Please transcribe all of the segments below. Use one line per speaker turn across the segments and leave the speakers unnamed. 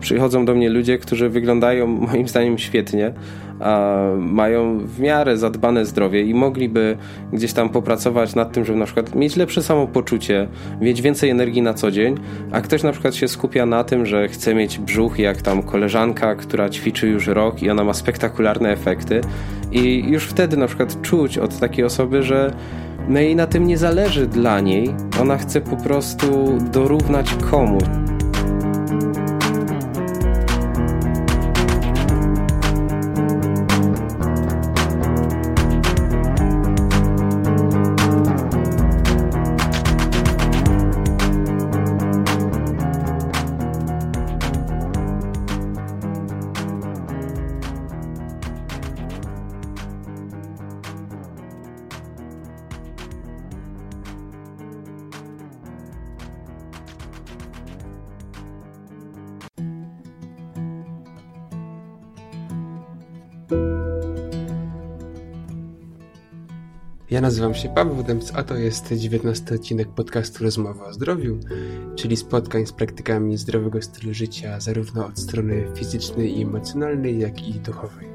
przychodzą do mnie ludzie, którzy wyglądają moim zdaniem świetnie, mają w miarę zadbane zdrowie i mogliby gdzieś tam popracować nad tym, żeby na przykład mieć lepsze samopoczucie, mieć więcej energii na co dzień, a ktoś na przykład się skupia na tym, że chce mieć brzuch jak tam koleżanka, która ćwiczy już rok i ona ma spektakularne efekty i już wtedy na przykład czuć od takiej osoby, że no jej na tym nie zależy dla niej, ona chce po prostu dorównać komuś.
Nazywam się Paweł Dębc, a to jest 19 odcinek podcastu Rozmowa o Zdrowiu, czyli spotkań z praktykami zdrowego stylu życia, zarówno od strony fizycznej i emocjonalnej, jak i duchowej.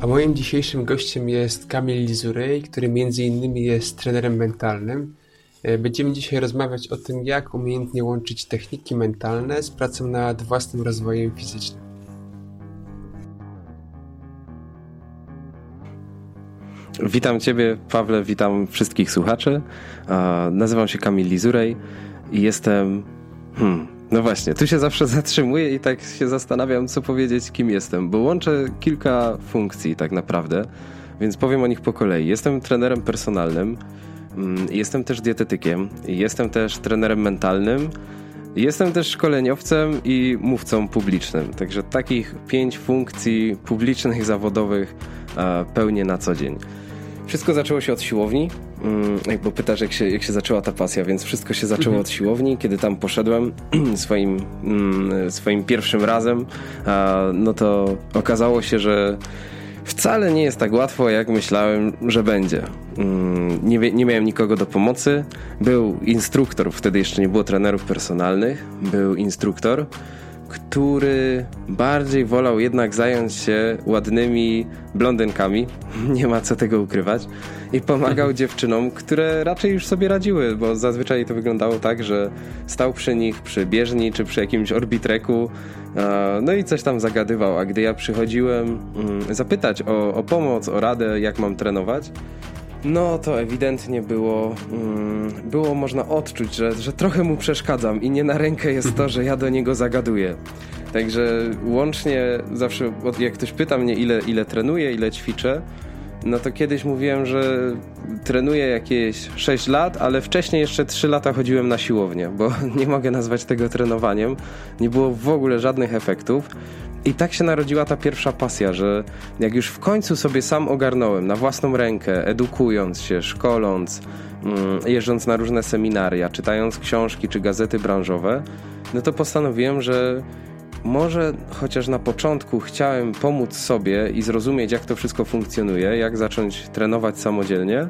A moim dzisiejszym gościem jest Kamil Lizurej, który między innymi jest trenerem mentalnym. E, będziemy dzisiaj rozmawiać o tym, jak umiejętnie łączyć techniki mentalne z pracą nad własnym rozwojem fizycznym.
Witam Ciebie, Pawle, witam wszystkich słuchaczy. Nazywam się Kamil Lizurej i jestem. Hmm, no właśnie, tu się zawsze zatrzymuję i tak się zastanawiam, co powiedzieć, kim jestem, bo łączę kilka funkcji tak naprawdę, więc powiem o nich po kolei. Jestem trenerem personalnym, mm, jestem też dietetykiem, jestem też trenerem mentalnym. Jestem też szkoleniowcem i mówcą publicznym, także takich pięć funkcji publicznych, zawodowych pełnię na co dzień. Wszystko zaczęło się od siłowni, mm, bo pytasz, jak się, jak się zaczęła ta pasja, więc wszystko się zaczęło mhm. od siłowni. Kiedy tam poszedłem swoim, mm, swoim pierwszym razem, no to okazało się, że wcale nie jest tak łatwo, jak myślałem, że będzie. Mm, nie, nie miałem nikogo do pomocy. Był instruktor, wtedy jeszcze nie było trenerów personalnych. Był instruktor który bardziej wolał jednak zająć się ładnymi blondynkami, nie ma co tego ukrywać, i pomagał dziewczynom, które raczej już sobie radziły, bo zazwyczaj to wyglądało tak, że stał przy nich przy bieżni czy przy jakimś orbitreku, no i coś tam zagadywał, a gdy ja przychodziłem mm, zapytać o, o pomoc, o radę, jak mam trenować, no to ewidentnie było, mm, było można odczuć, że, że trochę mu przeszkadzam i nie na rękę jest to, że ja do niego zagaduję. Także łącznie zawsze, jak ktoś pyta mnie, ile, ile trenuję, ile ćwiczę, no to kiedyś mówiłem, że trenuję jakieś 6 lat, ale wcześniej jeszcze 3 lata chodziłem na siłownię, bo nie mogę nazwać tego trenowaniem. Nie było w ogóle żadnych efektów. I tak się narodziła ta pierwsza pasja, że jak już w końcu sobie sam ogarnąłem na własną rękę, edukując się, szkoląc, mm, jeżdżąc na różne seminaria, czytając książki czy gazety branżowe, no to postanowiłem, że może chociaż na początku chciałem pomóc sobie i zrozumieć, jak to wszystko funkcjonuje, jak zacząć trenować samodzielnie,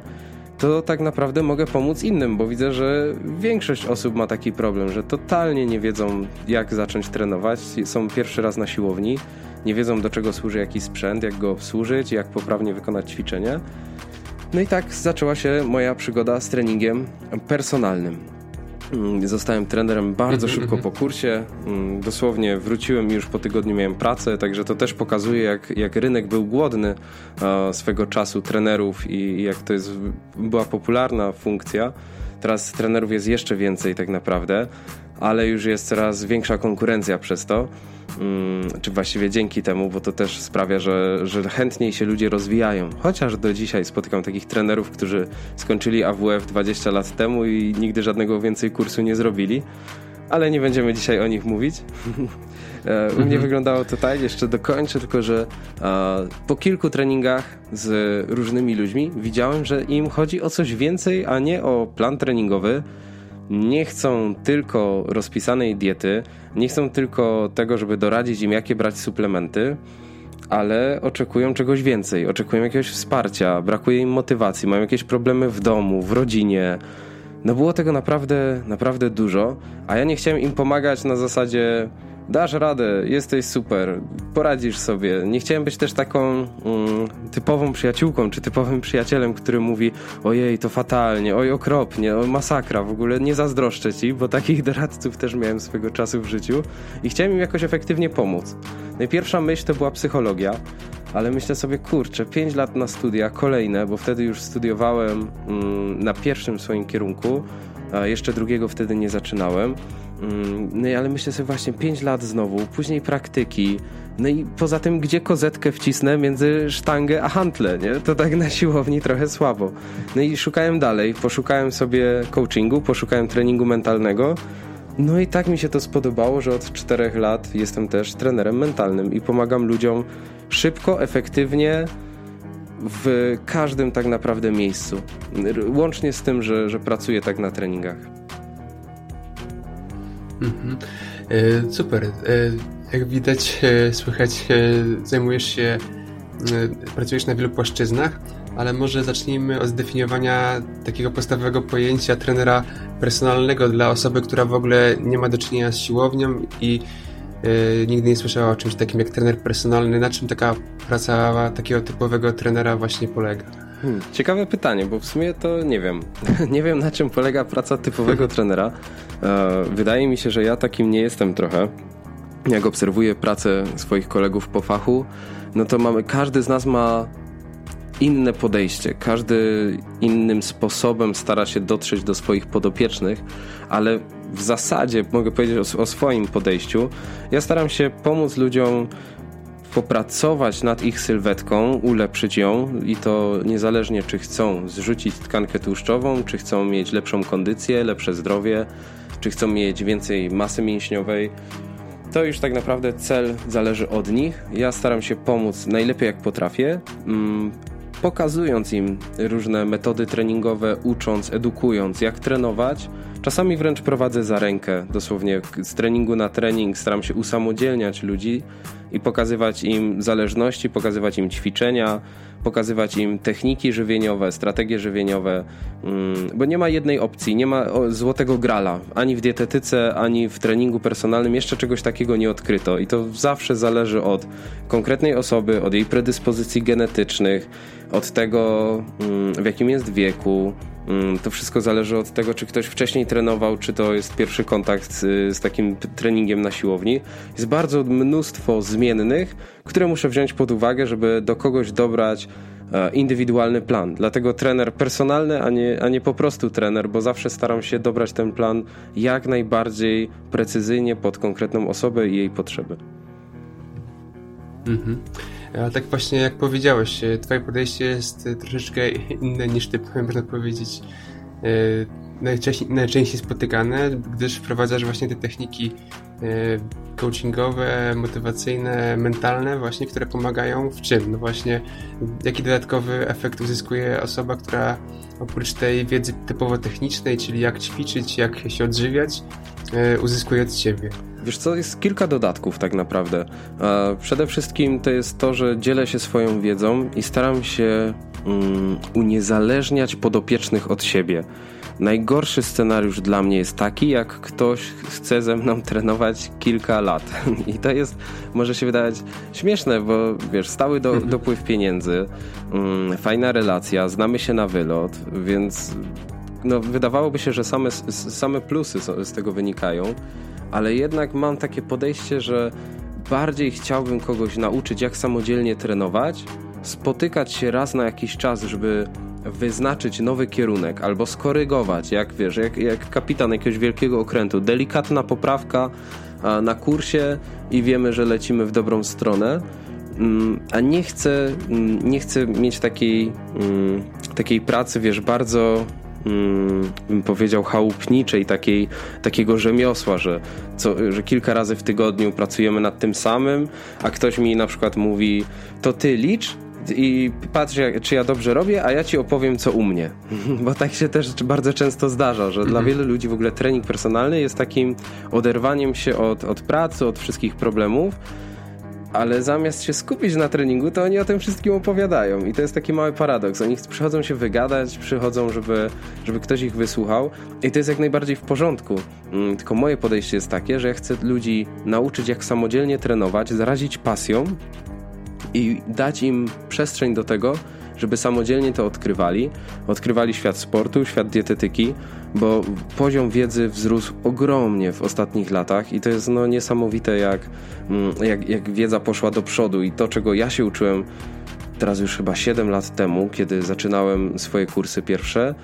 to tak naprawdę mogę pomóc innym, bo widzę, że większość osób ma taki problem, że totalnie nie wiedzą, jak zacząć trenować. Są pierwszy raz na siłowni, nie wiedzą, do czego służy jakiś sprzęt, jak go obsłużyć, jak poprawnie wykonać ćwiczenie. No i tak zaczęła się moja przygoda z treningiem personalnym. Mm, zostałem trenerem bardzo mhm, szybko mhm. po kursie. Mm, dosłownie wróciłem i już po tygodniu miałem pracę, także to też pokazuje, jak, jak rynek był głodny swego czasu trenerów i jak to jest, była popularna funkcja. Teraz trenerów jest jeszcze więcej tak naprawdę, ale już jest coraz większa konkurencja przez to. Mm, czy właściwie dzięki temu, bo to też sprawia, że, że chętniej się ludzie rozwijają. Chociaż do dzisiaj spotykam takich trenerów, którzy skończyli AWF 20 lat temu i nigdy żadnego więcej kursu nie zrobili. Ale nie będziemy dzisiaj o nich mówić. E, u mnie mhm. wyglądało to tak, jeszcze dokończę, tylko że po kilku treningach z różnymi ludźmi widziałem, że im chodzi o coś więcej, a nie o plan treningowy, nie chcą tylko rozpisanej diety, nie chcą tylko tego, żeby doradzić im, jakie brać suplementy, ale oczekują czegoś więcej, oczekują jakiegoś wsparcia, brakuje im motywacji, mają jakieś problemy w domu, w rodzinie, no było tego naprawdę, naprawdę dużo, a ja nie chciałem im pomagać na zasadzie dasz radę, jesteś super, poradzisz sobie. Nie chciałem być też taką mm, typową przyjaciółką, czy typowym przyjacielem, który mówi ojej, to fatalnie, oj, okropnie, o, masakra, w ogóle nie zazdroszczę ci, bo takich doradców też miałem swego czasu w życiu i chciałem im jakoś efektywnie pomóc. Najpierwsza myśl to była psychologia, ale myślę sobie, kurczę, 5 lat na studia, kolejne, bo wtedy już studiowałem mm, na pierwszym swoim kierunku, a jeszcze drugiego wtedy nie zaczynałem. Mm, no ale myślę sobie właśnie 5 lat znowu, później praktyki. No i poza tym, gdzie kozetkę wcisnę między sztangę a hantle, nie? To tak na siłowni trochę słabo. No i szukałem dalej, poszukałem sobie coachingu, poszukałem treningu mentalnego. No i tak mi się to spodobało, że od 4 lat jestem też trenerem mentalnym i pomagam ludziom szybko, efektywnie, w każdym tak naprawdę miejscu. Łącznie z tym, że, że pracuję tak na treningach.
Mhm. E, super. E, jak widać, e, słychać, zajmujesz się, pracujesz na wielu płaszczyznach, ale może zacznijmy od zdefiniowania takiego podstawowego pojęcia trenera personalnego dla osoby, która w ogóle nie ma do czynienia z siłownią i nigdy nie słyszała o czymś takim jak trener personalny. Na czym taka praca takiego typowego trenera właśnie polega?
Hmm, ciekawe pytanie, bo w sumie to nie wiem. nie wiem na czym polega praca typowego trenera. E, wydaje mi się, że ja takim nie jestem trochę. Jak obserwuję pracę swoich kolegów po fachu, no to mamy, każdy z nas ma inne podejście, każdy innym sposobem stara się dotrzeć do swoich podopiecznych, ale w zasadzie mogę powiedzieć o, o swoim podejściu. Ja staram się pomóc ludziom popracować nad ich sylwetką, ulepszyć ją i to niezależnie czy chcą zrzucić tkankę tłuszczową, czy chcą mieć lepszą kondycję, lepsze zdrowie, czy chcą mieć więcej masy mięśniowej. To już tak naprawdę cel zależy od nich. Ja staram się pomóc najlepiej jak potrafię, mm, pokazując im różne metody treningowe, ucząc, edukując, jak trenować. Czasami wręcz prowadzę za rękę, dosłownie z treningu na trening staram się usamodzielniać ludzi i pokazywać im zależności, pokazywać im ćwiczenia, pokazywać im techniki żywieniowe, strategie żywieniowe, mm, bo nie ma jednej opcji, nie ma złotego grala. Ani w dietetyce, ani w treningu personalnym jeszcze czegoś takiego nie odkryto. I to zawsze zależy od konkretnej osoby, od jej predyspozycji genetycznych, od tego, mm, w jakim jest wieku, Mm, to wszystko zależy od tego, czy ktoś wcześniej trenował, czy to jest pierwszy kontakt z, z, takim treningiem na siłowni. Jest bardzo mnóstwo zmiennych, które muszę wziąć pod uwagę, żeby do kogoś dobrać e, indywidualny plan. Dlatego trener personalny, a nie, a nie po prostu trener, bo zawsze staram się dobrać ten plan jak najbardziej precyzyjnie pod konkretną osobę i jej potrzeby.
Mhm. A tak właśnie jak powiedziałeś, e, twoje podejście jest e, troszeczkę inne niż ty, można powiedzieć, e, najczęściej, najczęściej spotykane, gdyż wprowadzasz właśnie te techniki coachingowe, motywacyjne, mentalne właśnie, które pomagają w czym? No właśnie, jaki dodatkowy efekt uzyskuje osoba, która oprócz tej wiedzy typowo technicznej, czyli jak ćwiczyć, jak się odżywiać, uzyskuje od ciebie?
Wiesz co, jest kilka dodatków tak naprawdę. Przede wszystkim to jest to, że dzielę się swoją wiedzą i staram się um, uniezależniać podopiecznych od siebie. Najgorszy scenariusz dla mnie jest taki, jak ktoś chce ze mną trenować kilka lat. I to jest, może się wydawać śmieszne, bo wiesz, stały do, mhm. dopływ pieniędzy, um, fajna relacja, znamy się na wylot, więc no, wydawałoby się, że same, same plusy z tego wynikają ale jednak mam takie podejście, że bardziej chciałbym kogoś nauczyć, jak samodzielnie trenować, spotykać się raz na jakiś czas, żeby wyznaczyć nowy kierunek albo skorygować, jak wiesz, jak, jak kapitan jakiegoś wielkiego okrętu. Delikatna poprawka na kursie i wiemy, że lecimy w dobrą stronę. Mm, a nie chcę, mm, nie chcę mieć takiej, mm, takiej pracy, wiesz, bardzo mm, bym powiedział, chałupniczej, takiej, takiego rzemiosła, że, co, że kilka razy w tygodniu pracujemy nad tym samym, a ktoś mi na przykład mówi, to ty licz, i patrz, czy ja dobrze robię, a ja ci opowiem, co u mnie. Bo tak się też bardzo często zdarza, że dla mhm. wielu ludzi w ogóle trening personalny jest takim oderwaniem się od, od pracy, od wszystkich problemów ale zamiast się skupić na treningu, to oni o tym wszystkim opowiadają. I to jest taki mały paradoks. Oni przychodzą się wygadać, przychodzą, żeby, żeby ktoś ich wysłuchał. I to jest jak najbardziej w porządku. Mm, tylko moje podejście jest takie, że ja chcę ludzi nauczyć, jak samodzielnie trenować, zarazić pasją i dać im przestrzeń do tego, żeby samodzielnie to odkrywali. Odkrywali świat sportu, świat dietetyki, bo poziom wiedzy wzrósł ogromnie w ostatnich latach i to jest no niesamowite, jak, mm, jak, jak wiedza poszła do przodu i to, czego ja się uczyłem teraz już chyba 7 lat temu, kiedy zaczynałem swoje kursy pierwsze,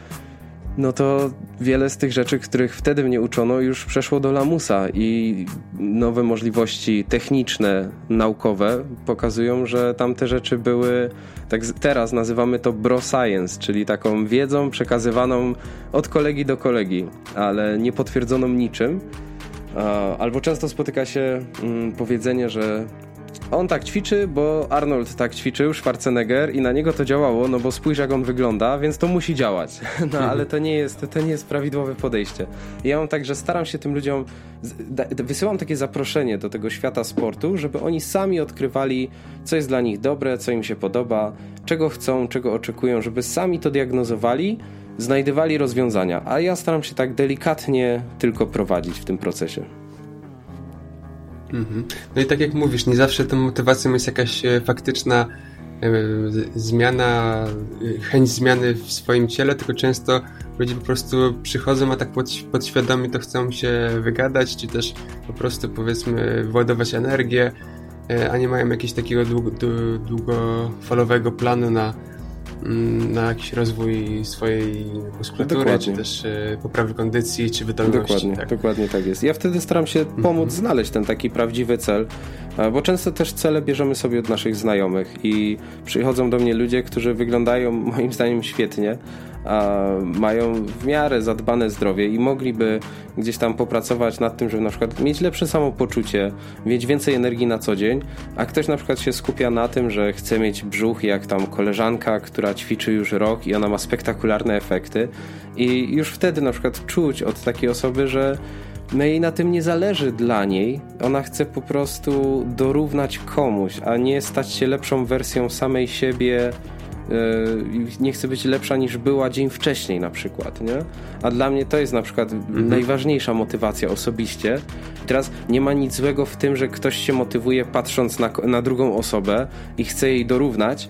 no to wiele z tych rzeczy, których wtedy mnie uczono, już przeszło do lamusa i nowe możliwości techniczne, naukowe pokazują, że tamte rzeczy były, tak teraz nazywamy to bro science, czyli taką wiedzą przekazywaną od kolegi do kolegi, ale nie potwierdzoną niczym. Albo często spotyka się mm, powiedzenie, że on tak ćwiczy, bo Arnold tak ćwiczył, Schwarzenegger i na niego to działało, no bo spójrz jak on wygląda, więc to musi działać. No ale to nie jest, to nie jest prawidłowe podejście. Ja mam tak, że staram się tym ludziom, wysyłam takie zaproszenie do tego świata sportu, żeby oni sami odkrywali, co jest dla nich dobre, co im się podoba, czego chcą, czego oczekują, żeby sami to diagnozowali, znajdywali rozwiązania, a ja staram się tak delikatnie tylko prowadzić w tym procesie.
Mhm. No i tak jak mówisz, nie zawsze tą motywacją jest jakaś e, faktyczna e, zmiana, e, chęć zmiany w swoim ciele, tylko często ludzie po prostu przychodzą, a tak pod, podświadomie to chcą się wygadać, czy też po prostu powiedzmy władować energię, a nie mają jakiegoś takiego długo, długofalowego planu na, na jakiś rozwój swojej muskulatury, no czy też e, poprawy kondycji, czy wydolności.
Dokładnie tak. dokładnie tak jest. Ja wtedy staram się pomóc mhm. znaleźć ten taki prawdziwy cel, bo często też cele bierzemy sobie od naszych znajomych i przychodzą do mnie ludzie, którzy wyglądają moim zdaniem świetnie, mają w miarę zadbane zdrowie i mogliby gdzieś tam popracować nad tym, żeby na przykład mieć lepsze samopoczucie, mieć więcej energii na co dzień, a ktoś na przykład się skupia na tym, że chce mieć brzuch jak tam koleżanka, która ćwiczy już rok i ona ma spektakularne efekty i już wtedy na przykład czuć od takiej osoby, że no jej na tym nie zależy dla niej. Ona chce po prostu dorównać komuś, a nie stać się lepszą wersją samej siebie nie chce być lepsza niż była dzień wcześniej na przykład, nie? A dla mnie to jest na przykład mhm. najważniejsza motywacja osobiście. Teraz nie ma nic złego w tym, że ktoś się motywuje patrząc na, na drugą osobę i chce jej dorównać,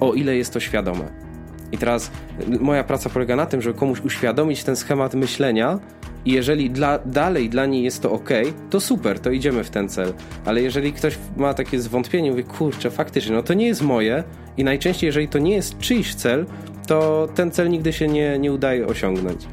o ile jest to świadome. I teraz moja praca polega na tym, żeby komuś uświadomić ten schemat myślenia, i jeżeli dla, dalej dla niej jest to ok, to super, to idziemy w ten cel. Ale jeżeli ktoś ma takie zwątpienie, mówi, kurczę, faktycznie, no to nie jest moje i najczęściej, jeżeli to nie jest czyjś cel, to ten cel nigdy się nie, nie udaje osiągnąć.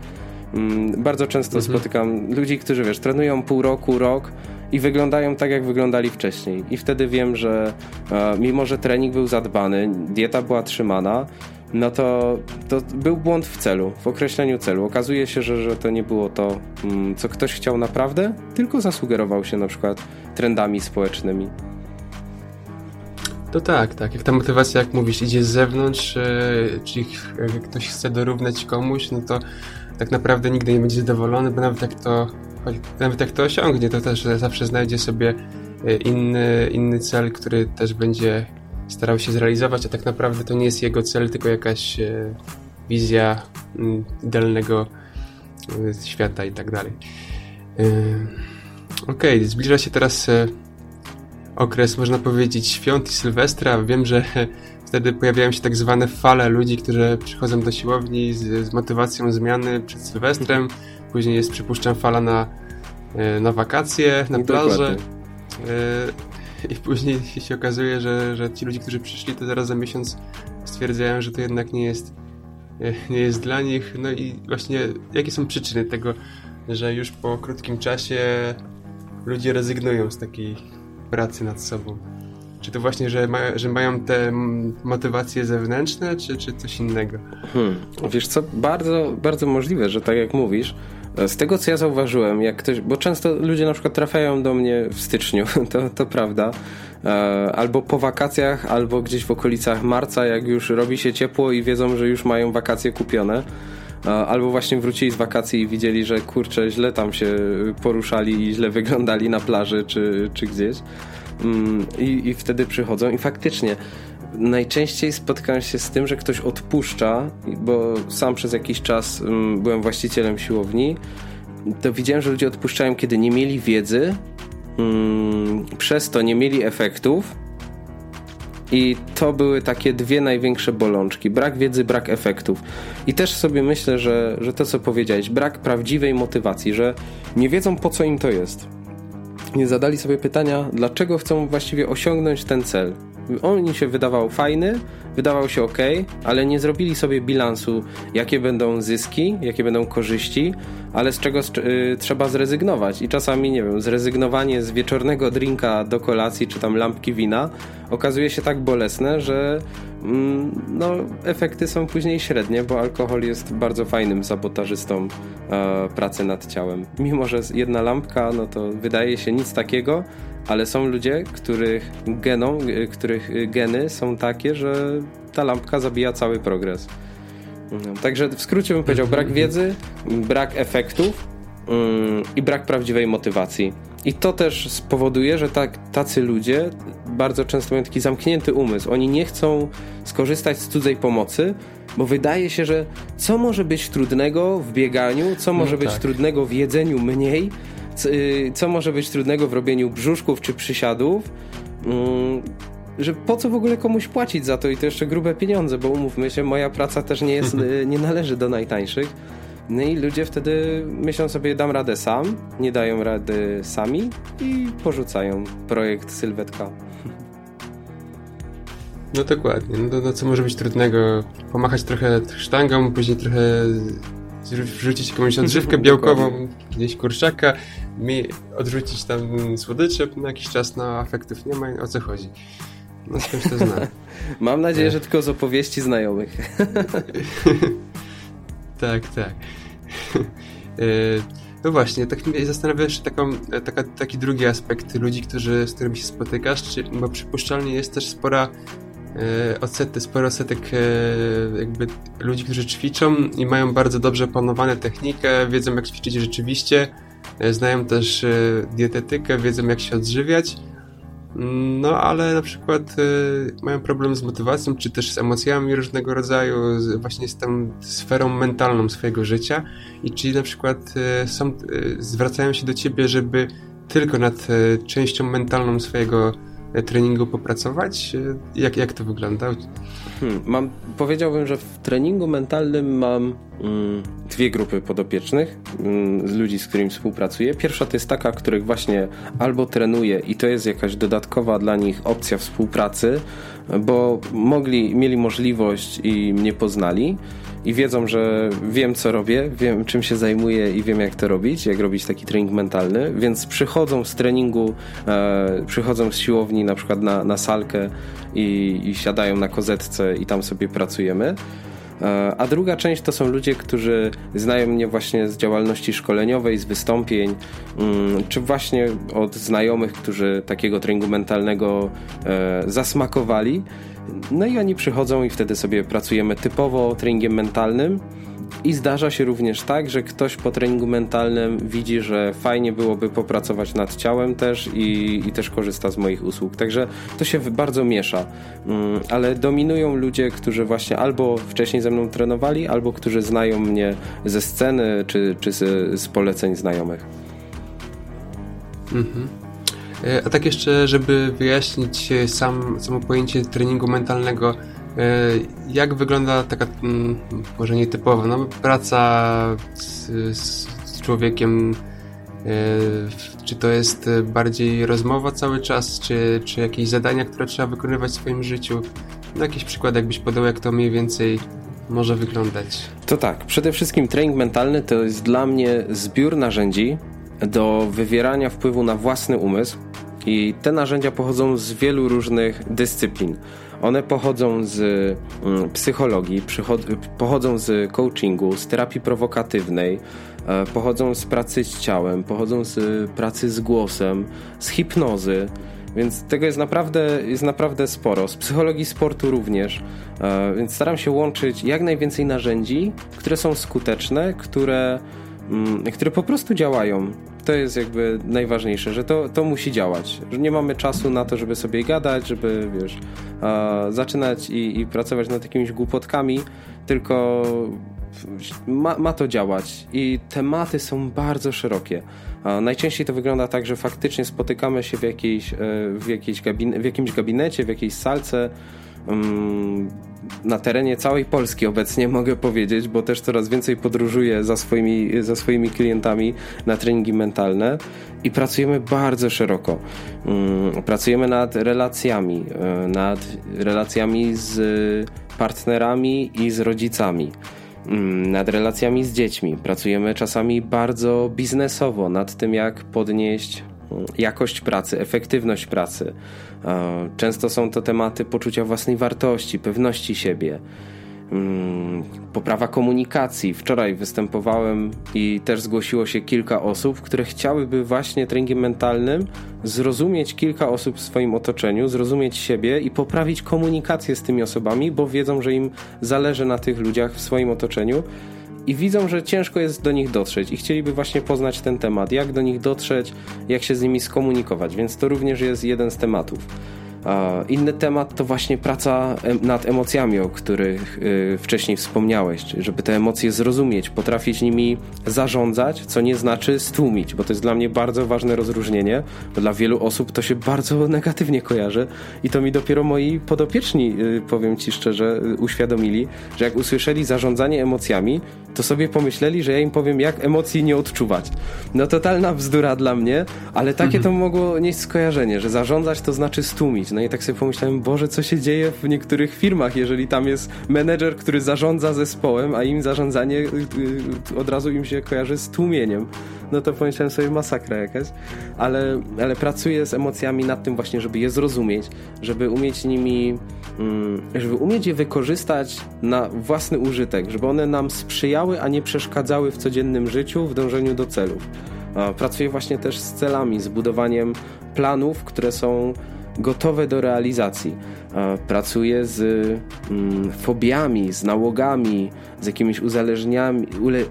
Mm, bardzo często mhm. spotykam ludzi, którzy, wiesz, trenują pół roku, rok i wyglądają tak, jak wyglądali wcześniej. I wtedy wiem, że e, mimo, że trening był zadbany, dieta była trzymana, no to, to był błąd w celu, w określeniu celu. Okazuje się, że, że to nie było to, mm, co ktoś chciał naprawdę, tylko zasugerował się na przykład trendami społecznymi.
To tak, tak. Jak ta motywacja, jak mówisz, idzie z zewnątrz, e, czyli jak ktoś chce dorównać komuś, no to tak naprawdę nigdy nie będzie zadowolony, bo nawet jak to, nawet jak to osiągnie, to też zawsze znajdzie sobie e, inny, inny cel, który też będzie starał się zrealizować, a tak naprawdę to nie jest jego cel, tylko jakaś e, wizja mm, idealnego e, świata i tak dalej. E, okej, okay, zbliża się teraz okres, można powiedzieć, świąt i Sylwestra. Wiem, że wtedy pojawiają się tak zwane fale ludzi, którzy przychodzą do siłowni z, z motywacją zmiany przed Sylwestrem. Później jest, przypuszczam, fala na, na wakacje, na plażę. I później się okazuje, że, że ci ludzie, którzy przyszli, to zaraz za miesiąc stwierdzają, że to jednak nie jest, nie jest dla nich. No i właśnie jakie są przyczyny tego, że już po krótkim czasie ludzie rezygnują z takiej pracy nad sobą? Czy to właśnie, że, ma, że mają te motywacje zewnętrzne, czy, czy coś innego?
Hmm. Wiesz co, bardzo, bardzo możliwe, że tak jak mówisz, z tego, co ja zauważyłem, jak ktoś, bo często ludzie na przykład trafiają do mnie w styczniu, to, to prawda, e, albo po wakacjach, albo gdzieś w okolicach marca, jak już robi się ciepło i wiedzą, że już mają wakacje kupione, e, albo właśnie wrócili z wakacji i widzieli, że kurczę, źle tam się poruszali i źle wyglądali na plaży czy, czy gdzieś. mm, i, i wtedy przychodzą i faktycznie najczęściej spotykam się z tym, że ktoś odpuszcza, bo sam przez jakiś czas mm, byłem właścicielem siłowni, to widziałem, że ludzie odpuszczają, kiedy nie mieli wiedzy, mm, przez to nie mieli efektów i to były takie dwie największe bolączki. Brak wiedzy, brak efektów. I też sobie myślę, że, że to, co powiedziałeś, brak prawdziwej motywacji, że nie wiedzą, po co im to jest. Nie zadali sobie pytania, dlaczego chcą właściwie osiągnąć ten cel. On im się wydawał fajny, wydawał się ok, ale nie zrobili sobie bilansu, jakie będą zyski, jakie będą korzyści, ale z czego y, trzeba zrezygnować. I czasami, nie wiem, zrezygnowanie z wieczornego drinka do kolacji, czy tam lampki wina okazuje się tak bolesne, że mm, no, efekty są później średnie, bo alkohol jest bardzo fajnym sabotażystą e, pracy nad ciałem. Mimo, że jedna lampka, no to wydaje się nic takiego, ale są ludzie, których geną, y, których geny są takie, że ta lampka zabija cały progres. No, także w skrócie bym powiedział brak wiedzy, brak efektów yy, i brak prawdziwej motywacji. I to też spowoduje, że tak, tacy ludzie bardzo często mają taki zamknięty umysł. Oni nie chcą skorzystać z cudzej pomocy, bo wydaje się, że co może być trudnego w bieganiu, co może no być tak. trudnego w jedzeniu mniej, Y, co może być trudnego w robieniu brzuszków czy przysiadów, mm, że po co w ogóle komuś płacić za to i to jeszcze grube pieniądze, bo umówmy się, moja praca też nie jest, y, nie należy do najtańszych. No i ludzie wtedy myślą sobie, dam radę sam, nie dają rady sami i porzucają projekt sylwetka.
No dokładnie. No, no co może być trudnego? Pomachać trochę sztangą, później trochę wrzucić jakąś odżywkę białkową, gdzieś kurczaka, mi odrzucić tam słodycze na jakiś czas, no efektów nie ma, o co chodzi. No skądś to zna.
Mam nadzieję, że tylko z opowieści znajomych.
tak, tak. E, no właśnie, tak mnie zastanawia jeszcze taką, taka, taki drugi aspekt ludzi, którzy, z którymi się spotykasz, czy, bo przypuszczalnie jest też spora E, odsety, sporo odsetek e, jakby ludzi, którzy ćwiczą i mają bardzo dobrze opanowane technikę, wiedzą jak ćwiczyć rzeczywiście, znają też dietetykę, wiedzą jak się odżywiać, no ale na przykład mają problem z motywacją, czy też z emocjami różnego rodzaju, właśnie z tą sferą mentalną swojego życia. I czy na przykład są, zwracają się do ciebie, żeby tylko nad częścią mentalną swojego treningu popracować? Jak, jak to wygląda?
Hmm, mam, powiedziałbym, że w treningu mentalnym mam mm, dwie grupy podopiecznych, mm, ludzi, z którymi współpracuję. Pierwsza to jest taka, których właśnie albo trenuję i to jest jakaś dodatkowa dla nich opcja współpracy, bo mogli, mieli możliwość i mnie poznali i wiedzą, że wiem co robię, wiem czym się zajmuję i wiem jak to robić, jak robić taki trening mentalny, więc przychodzą z treningu, e, przychodzą z siłowni na przykład na, na salkę i, i siadają na kozetce i tam sobie pracujemy. E, a druga część to są ludzie, którzy znają mnie właśnie z działalności szkoleniowej, z wystąpień, mm, czy właśnie od znajomych, którzy takiego treningu mentalnego e, zasmakowali no i oni przychodzą i wtedy sobie pracujemy typowo treningiem mentalnym. I zdarza się również tak, że ktoś po treningu mentalnym widzi, że fajnie byłoby popracować nad ciałem też i, i też korzysta z moich usług. Także to się bardzo miesza. Mm, ale dominują ludzie, którzy właśnie albo wcześniej ze mną trenowali, albo którzy znają mnie ze sceny czy, czy z, z poleceń znajomych.
Mhm. E, a tak jeszcze, żeby wyjaśnić sam, samo pojęcie treningu mentalnego, e, jak wygląda taka, mm, może nietypowa, no, praca z, z człowiekiem, e, czy to jest bardziej rozmowa cały czas, czy, czy jakieś zadania, które trzeba wykonywać w swoim życiu? No, jakiś przykład, jakbyś podał, jak to mniej więcej może wyglądać?
To tak, przede wszystkim trening mentalny to jest dla mnie zbiór narzędzi do wywierania wpływu na własny umysł, i te narzędzia pochodzą z wielu różnych dyscyplin. One pochodzą z mm, psychologii, pochodzą z coachingu, z terapii prowokatywnej, e, pochodzą z pracy z ciałem, pochodzą z pracy z głosem, z hipnozy. Więc tego jest naprawdę, jest naprawdę sporo. Z psychologii sportu również. E, więc staram się łączyć jak najwięcej narzędzi, które są skuteczne, które które po prostu działają. To jest jakby najważniejsze, że to, to musi działać. Że nie mamy czasu na to, żeby sobie gadać, żeby wiesz, zaczynać i, i pracować nad jakimiś głupotkami, tylko ma, ma to działać i tematy są bardzo szerokie. Najczęściej to wygląda tak, że faktycznie spotykamy się w, jakiejś, e, w, jakiejś w jakimś gabinecie, w jakiejś salce mm, na terenie całej Polski obecnie mogę powiedzieć, bo też coraz więcej podróżuję za swoimi, za swoimi klientami na treningi mentalne i pracujemy bardzo szeroko. Mm, pracujemy nad relacjami, e, nad relacjami z partnerami i z rodzicami. Mm, nad relacjami z dziećmi. Pracujemy czasami bardzo biznesowo nad tym, jak podnieść jakość pracy, efektywność pracy. Często są to tematy poczucia własnej wartości, pewności siebie. Mm, poprawa komunikacji. Wczoraj występowałem i też zgłosiło się kilka osób, które chciałyby właśnie treningiem mentalnym zrozumieć kilka osób w swoim otoczeniu, zrozumieć siebie i poprawić komunikację z tymi osobami, bo wiedzą, że im zależy na tych ludziach w swoim otoczeniu i widzą, że ciężko jest do nich dotrzeć i chcieliby właśnie poznać ten temat, jak do nich dotrzeć, jak się z nimi skomunikować, więc to również jest jeden z tematów. Inny temat to właśnie praca nad emocjami, o których y, wcześniej wspomniałeś, żeby te emocje zrozumieć, potrafić nimi zarządzać, co nie znaczy stłumić, bo to jest dla mnie bardzo ważne rozróżnienie, bo dla wielu osób to się bardzo negatywnie kojarzy i to mi dopiero moi podopieczni, y, powiem ci szczerze, y, uświadomili, że jak usłyszeli zarządzanie emocjami, to sobie pomyśleli, że ja im powiem, jak emocji nie odczuwać. No totalna bzdura dla mnie, ale takie mhm. to mogło nieść skojarzenie, że zarządzać to znaczy stłumić. No i tak sobie pomyślałem, Boże, co się dzieje w niektórych firmach, jeżeli tam jest menedżer, który zarządza zespołem, a im zarządzanie y, y, od razu im się kojarzy z tłumieniem. No to pomyślałem sobie, masakra jakaś. Ale, ale pracuję z emocjami nad tym właśnie, żeby je zrozumieć, żeby umieć nimi, mm, żeby umieć je wykorzystać na własny użytek, żeby one nam sprzyjały, a nie przeszkadzały w codziennym życiu, w dążeniu do celów. Pracuję właśnie też z celami, z budowaniem planów, które są gotowe do realizacji. Pracuję z mm, fobiami, z nałogami, z jakimiś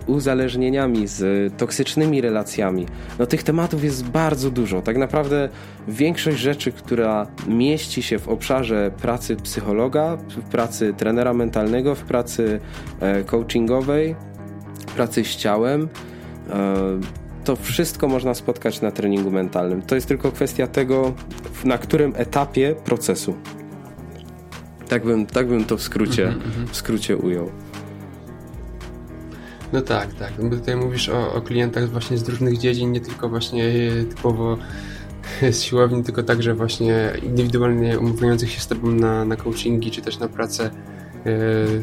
uzależnieniami, z toksycznymi relacjami. No tych tematów jest bardzo dużo. Tak naprawdę większość rzeczy, która mieści się w obszarze pracy psychologa, w pracy trenera mentalnego, w pracy e, coachingowej, pracy z ciałem, e, to wszystko można spotkać na treningu mentalnym. To jest tylko kwestia tego, na którym etapie procesu. Tak bym, tak bym to w skrócie, mm -hmm. w skrócie ujął.
No tak, tak. Bo tutaj mówisz o, o klientach właśnie z różnych dziedzin, nie tylko właśnie typowo z siłowni, tylko także właśnie indywidualnie umówiających się z Tobą na, na coachingi, czy też na pracę e,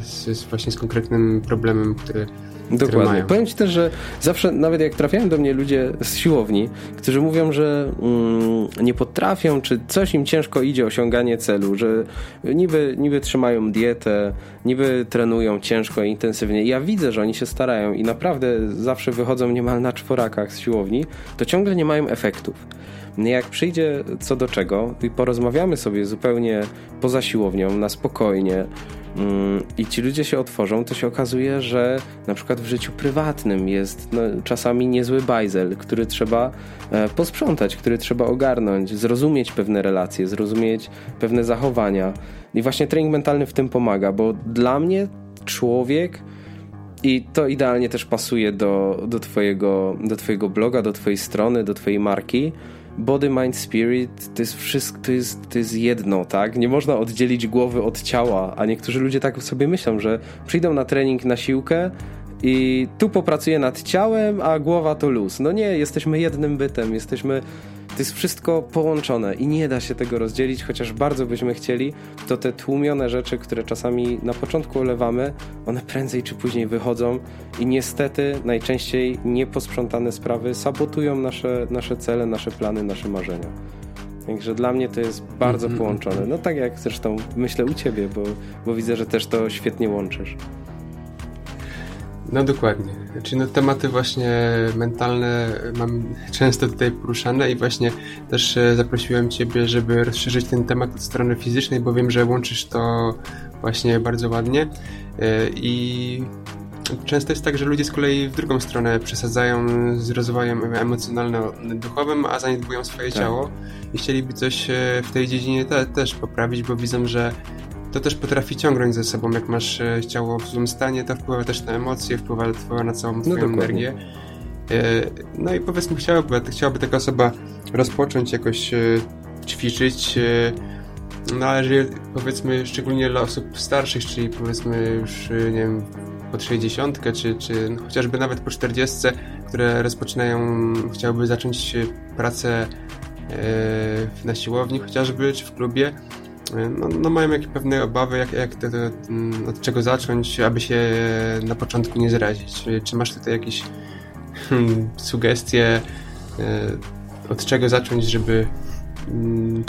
z, z właśnie z konkretnym problemem, który
Dokładnie. Powiem Ci też, że zawsze, nawet jak trafiają do mnie ludzie z siłowni, którzy mówią, że mm, nie potrafią, czy coś im ciężko idzie osiąganie celu, że niby, niby trzymają dietę, niby trenują ciężko i intensywnie. I ja widzę, że oni się starają i naprawdę zawsze wychodzą niemal na czworakach z siłowni, to ciągle nie mają efektów. Jak przyjdzie co do czego i porozmawiamy sobie zupełnie poza siłownią, na spokojnie, i ci ludzie się otworzą, to się okazuje, że na przykład w życiu prywatnym jest no, czasami niezły bajzel, który trzeba e, posprzątać, który trzeba ogarnąć, zrozumieć pewne relacje, zrozumieć pewne zachowania. I właśnie trening mentalny w tym pomaga, bo dla mnie człowiek i to idealnie też pasuje do, do, twojego, do twojego bloga, do twojej strony, do twojej marki body, mind, spirit to jest wszystko, to jest, to jest jedno, tak? Nie można oddzielić głowy od ciała, a niektórzy ludzie tak sobie myślą, że przyjdą na trening na siłkę i tu popracuję nad ciałem, a głowa to luz. No nie, jesteśmy jednym bytem, jesteśmy to jest wszystko połączone i nie da się tego rozdzielić, chociaż bardzo byśmy chcieli, to te tłumione rzeczy, które czasami na początku olewamy, one prędzej czy później wychodzą i niestety najczęściej nieposprzątane sprawy sabotują nasze, nasze cele, nasze plany, nasze marzenia. Także dla mnie to jest bardzo mm -hmm. połączone. No tak jak zresztą myślę u ciebie, bo, bo widzę, że też to świetnie łączysz.
No dokładnie. Czyli no, tematy właśnie mentalne mam często tutaj poruszane i właśnie też e, zaprosiłem Ciebie, żeby rozszerzyć ten temat od strony fizycznej, bo wiem, że łączysz to właśnie bardzo ładnie. E, I często jest tak, że ludzie z kolei w drugą stronę przesadzają z rozwojem emocjonalno-duchowym, a zaniedbują swoje tak. ciało i chcieliby coś e, w tej dziedzinie te, też poprawić, bo widzą, że to też potrafi ciągnąć ze sobą. Jak masz e, ciało w złym stanie, to wpływa też na emocje, wpływa, wpływa na całą no twoją no, energię. No i powiedzmy, chciałaby, chciałaby taka osoba rozpocząć jakoś ćwiczyć, no ale jeżeli powiedzmy szczególnie dla osób starszych, czyli powiedzmy już, nie wiem, pod 60, czy, czy no, chociażby nawet po 40, które rozpoczynają, chciałyby zacząć pracę e, na siłowni chociażby, czy w klubie, e, no, no mają jakieś pewne obawy, jak, jak to, to, mm, od czego zacząć, aby się na początku nie zrazić. Czy, czy masz tutaj jakieś hmm, sugestie, e, od czego zacząć, żeby mm,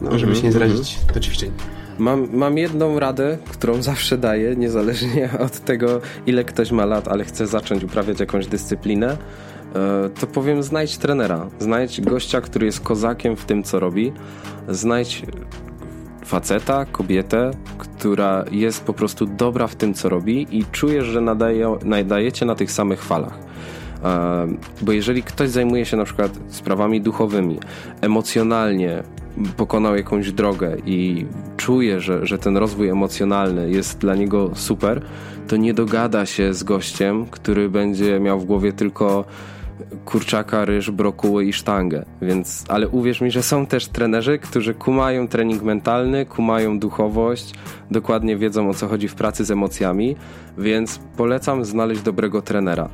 no, żeby się nie mhm, zrazić mhm. do ćwiczeń?
Mam, mam jedną radę, którą zawsze daję, niezależnie od tego, ile ktoś ma lat, ale chce zacząć uprawiać jakąś dyscyplinę. E, to powiem, znajdź trenera. Znajdź gościa, który jest kozakiem w tym, co robi. Znajdź faceta, kobietę, która jest po prostu dobra w tym, co robi i czujesz, że nadaje, nadajecie na tych samych falach. Bo jeżeli ktoś zajmuje się na przykład sprawami duchowymi, emocjonalnie pokonał jakąś drogę i czuje, że, że ten rozwój emocjonalny jest dla niego super, to nie dogada się z gościem, który będzie miał w głowie tylko kurczaka, ryż, brokuły i sztangę. Więc, ale uwierz mi, że są też trenerzy, którzy kumają trening mentalny, kumają duchowość, dokładnie wiedzą o co chodzi w pracy z emocjami, więc polecam znaleźć dobrego trenera.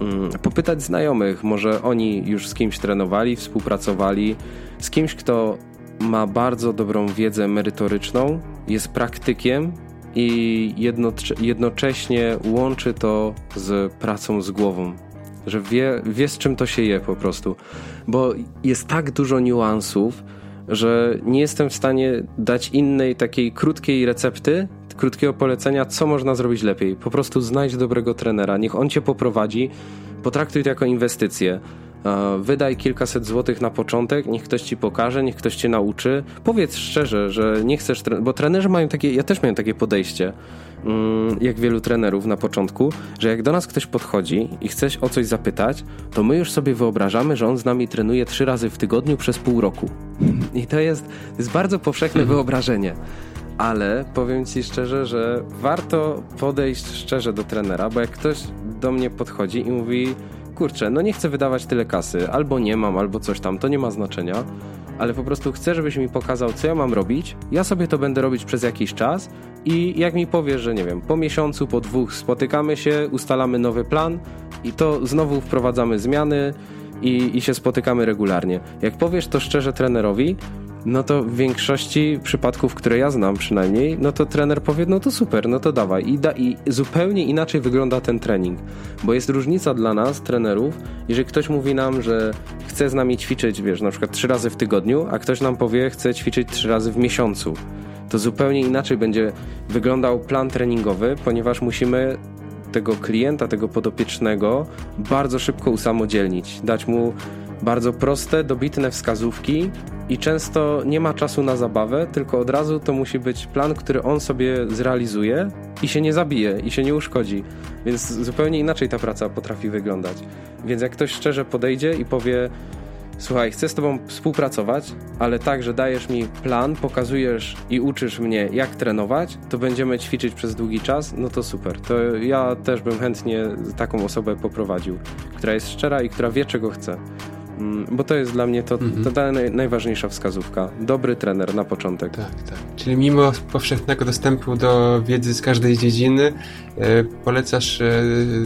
Mm, popytać znajomych, może oni już z kimś trenowali, współpracowali, z kimś, kto ma bardzo dobrą wiedzę merytoryczną, jest praktykiem i jednocześnie łączy to z pracą z głową. Że wie, wie z czym to się je po prostu. Bo jest tak dużo niuansów, że nie jestem w stanie dać innej takiej krótkiej recepty, krótkiego polecenia, co można zrobić lepiej. Po prostu znajdź dobrego trenera, niech on cię poprowadzi, potraktuj to jako inwestycję. Wydaj kilkaset złotych na początek, niech ktoś ci pokaże, niech ktoś cię nauczy. Powiedz szczerze, że nie chcesz, bo trenerzy mają takie, ja też miałem takie podejście, mm, jak wielu trenerów na początku, że jak do nas ktoś podchodzi i chce o coś zapytać, to my już sobie wyobrażamy, że on z nami trenuje trzy razy w tygodniu przez pół roku. I to jest, to jest bardzo powszechne wyobrażenie ale powiem ci szczerze, że warto podejść szczerze do trenera, bo jak ktoś do mnie podchodzi i mówi kurczę, no nie chcę wydawać tyle kasy, albo nie mam, albo coś tam, to nie ma znaczenia, ale po prostu chcę, żebyś mi pokazał, co ja mam robić, ja sobie to będę robić przez jakiś czas i jak mi powiesz, że nie wiem, po miesiącu, po dwóch spotykamy się, ustalamy nowy plan i to znowu wprowadzamy zmiany i, i się spotykamy regularnie. Jak powiesz to szczerze trenerowi, no to w większości przypadków, które ja znam przynajmniej, no to trener powie, no to super, no to dawaj. I, da, I zupełnie inaczej wygląda ten trening, bo jest różnica dla nas, trenerów, jeżeli ktoś mówi nam, że chce z nami ćwiczyć, wiesz, na przykład trzy razy w tygodniu, a ktoś nam powie, chce ćwiczyć trzy razy w miesiącu. To zupełnie inaczej będzie wyglądał plan treningowy, ponieważ musimy tego klienta, tego podopiecznego bardzo szybko usamodzielnić, dać mu bardzo proste, dobitne wskazówki i często nie ma czasu na zabawę, tylko od razu to musi być plan, który on sobie zrealizuje i się nie zabije, i się nie uszkodzi. Więc zupełnie inaczej ta praca potrafi wyglądać. Więc jak ktoś szczerze podejdzie i powie, słuchaj, chcę z tobą współpracować, ale tak, że dajesz mi plan, pokazujesz i uczysz mnie, jak trenować, to będziemy ćwiczyć przez długi czas, no to super. To ja też bym chętnie taką osobę poprowadził, która jest szczera i która wie, czego chce. Mm, bo to jest dla mnie to, mhm. to ta najważniejsza wskazówka. Dobry trener na początek.
Tak, tak. Czyli mimo powszechnego dostępu do wiedzy z każdej dziedziny, e, polecasz e,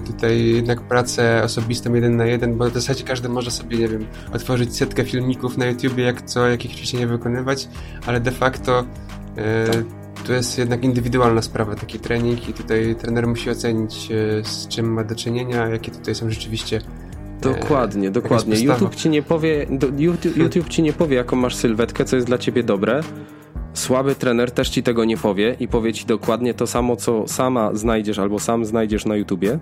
tutaj jednak pracę osobistą jeden na jeden, bo w zasadzie każdy może sobie, nie wiem, otworzyć setkę filmików na YouTubie, jak co, jakich ćwiczeń wykonywać, ale de facto e, tak. to jest jednak indywidualna sprawa, taki trening i tutaj trener musi ocenić, z czym ma do czynienia, jakie tutaj są rzeczywiście
Dokładnie, dokładnie. YouTube ci nie powie, YouTube, YouTube ci nie powie, jaką masz sylwetkę, co jest dla ciebie dobre. Słaby trener też ci tego nie powie i powie ci dokładnie to samo, co sama znajdziesz albo sam znajdziesz na YouTubie.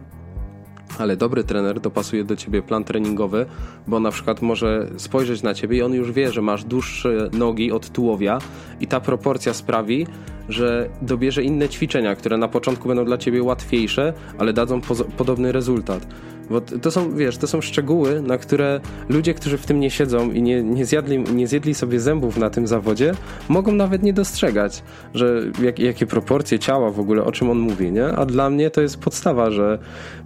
ale dobry trener dopasuje do ciebie plan treningowy, bo na przykład może spojrzeć na ciebie i on już wie, że masz dłuższe nogi od tułowia i ta proporcja sprawi, że dobierze inne ćwiczenia, które na początku będą dla ciebie łatwiejsze, ale dadzą podobny rezultat. Bo to są, wiesz, to są szczegóły, na które ludzie, którzy w tym nie siedzą i nie, nie, zjadli, nie zjedli sobie zębów na tym zawodzie, mogą nawet nie dostrzegać, że jak, jakie proporcje ciała w ogóle, o czym on mówi, nie? A dla mnie to jest podstawa, że,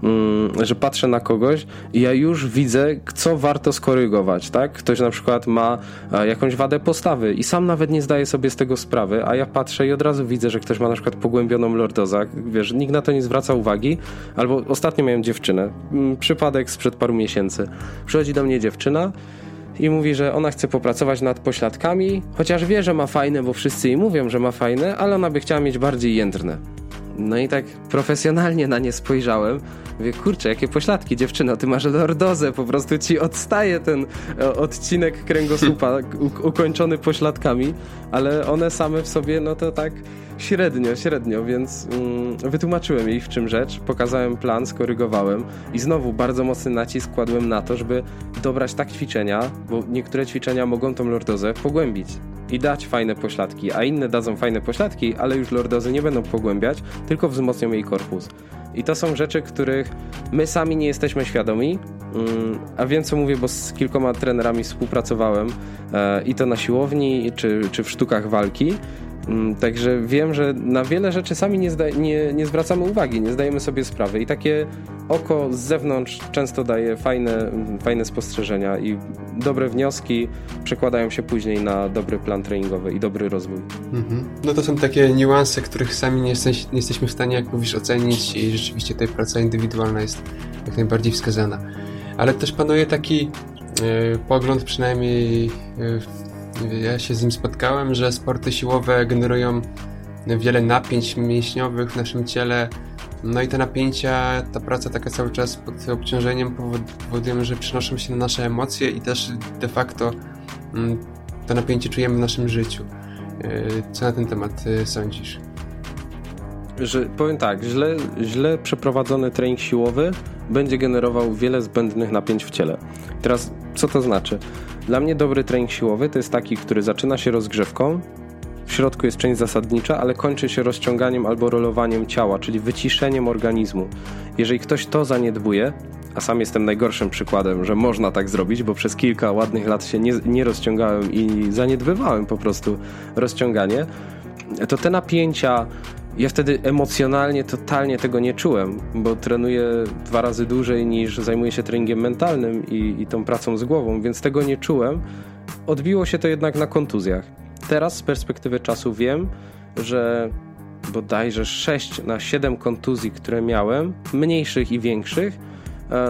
mm, że patrzę na kogoś i ja już widzę, co warto skorygować, tak? Ktoś na przykład ma jakąś wadę postawy i sam nawet nie zdaje sobie z tego sprawy, a ja patrzę i od razu widzę, że ktoś ma na przykład pogłębioną lordozę. Wiesz, nikt na to nie zwraca uwagi, albo ostatnio miałem dziewczynę, przypadek sprzed paru miesięcy. Przychodzi do mnie dziewczyna i mówi, że ona chce popracować nad pośladkami, chociaż wie, że ma fajne, bo wszyscy jej mówią, że ma fajne, ale ona by chciała mieć bardziej jędrne. No i tak profesjonalnie na nie spojrzałem. Mówię, kurczę, jakie pośladki, dziewczyno, ty masz lordozę, po prostu ci odstaje ten e, odcinek kręgosłupa ukończony pośladkami, ale one same w sobie, no to tak Średnio, średnio, więc mm, wytłumaczyłem jej w czym rzecz, pokazałem plan, skorygowałem i znowu bardzo mocny nacisk kładłem na to, żeby dobrać tak ćwiczenia, bo niektóre ćwiczenia mogą tą lordozę pogłębić i dać fajne pośladki, a inne dadzą fajne pośladki, ale już lordozy nie będą pogłębiać, tylko wzmocnią jej korpus. I to są rzeczy, których my sami nie jesteśmy świadomi, mm, a wiem co mówię, bo z kilkoma trenerami współpracowałem e, i to na siłowni, czy, czy w sztukach walki także wiem, że na wiele rzeczy sami nie, nie, nie, zwracamy uwagi, nie zdajemy sobie sprawy i takie oko z zewnątrz często daje fajne, fajne spostrzeżenia i dobre wnioski przekładają się później na dobry plan treningowy i dobry rozwój. Mhm.
No to są takie niuanse, których sami nie, jesteś, nie jesteśmy w stanie, jak mówisz, ocenić i rzeczywiście tutaj praca indywidualna jest jak najbardziej wskazana. Ale też panuje taki yy, pogląd, przynajmniej yy, ja się z nim spotkałem, że sporty siłowe generują wiele napięć mięśniowych w naszym ciele. No i te napięcia, ta praca taka cały czas pod obciążeniem powodują, że przenoszą się na nasze emocje i też de facto mm, to napięcie czujemy w naszym życiu. E, co na ten temat e, sądzisz?
Że powiem tak, źle, źle przeprowadzony trening siłowy będzie generował wiele zbędnych napięć w ciele. Teraz, co to znaczy? Dla mnie dobry trening siłowy to jest taki, który zaczyna się rozgrzewką, w środku jest część zasadnicza, ale kończy się rozciąganiem albo rolowaniem ciała, czyli wyciszeniem organizmu. Jeżeli ktoś to zaniedbuje, a sam jestem najgorszym przykładem, że można tak zrobić, bo przez kilka ładnych lat się nie, nie rozciągałem i zaniedbywałem po prostu rozciąganie, to te napięcia, ja wtedy emocjonalnie totalnie tego nie czułem, bo trenuję dwa razy dłużej niż zajmuję się treningiem mentalnym i, i tą pracą z głową, więc tego nie czułem. Odbiło się to jednak na kontuzjach. Teraz z perspektywy czasu wiem, że bodajże 6 na 7 kontuzji, które miałem, mniejszych i większych,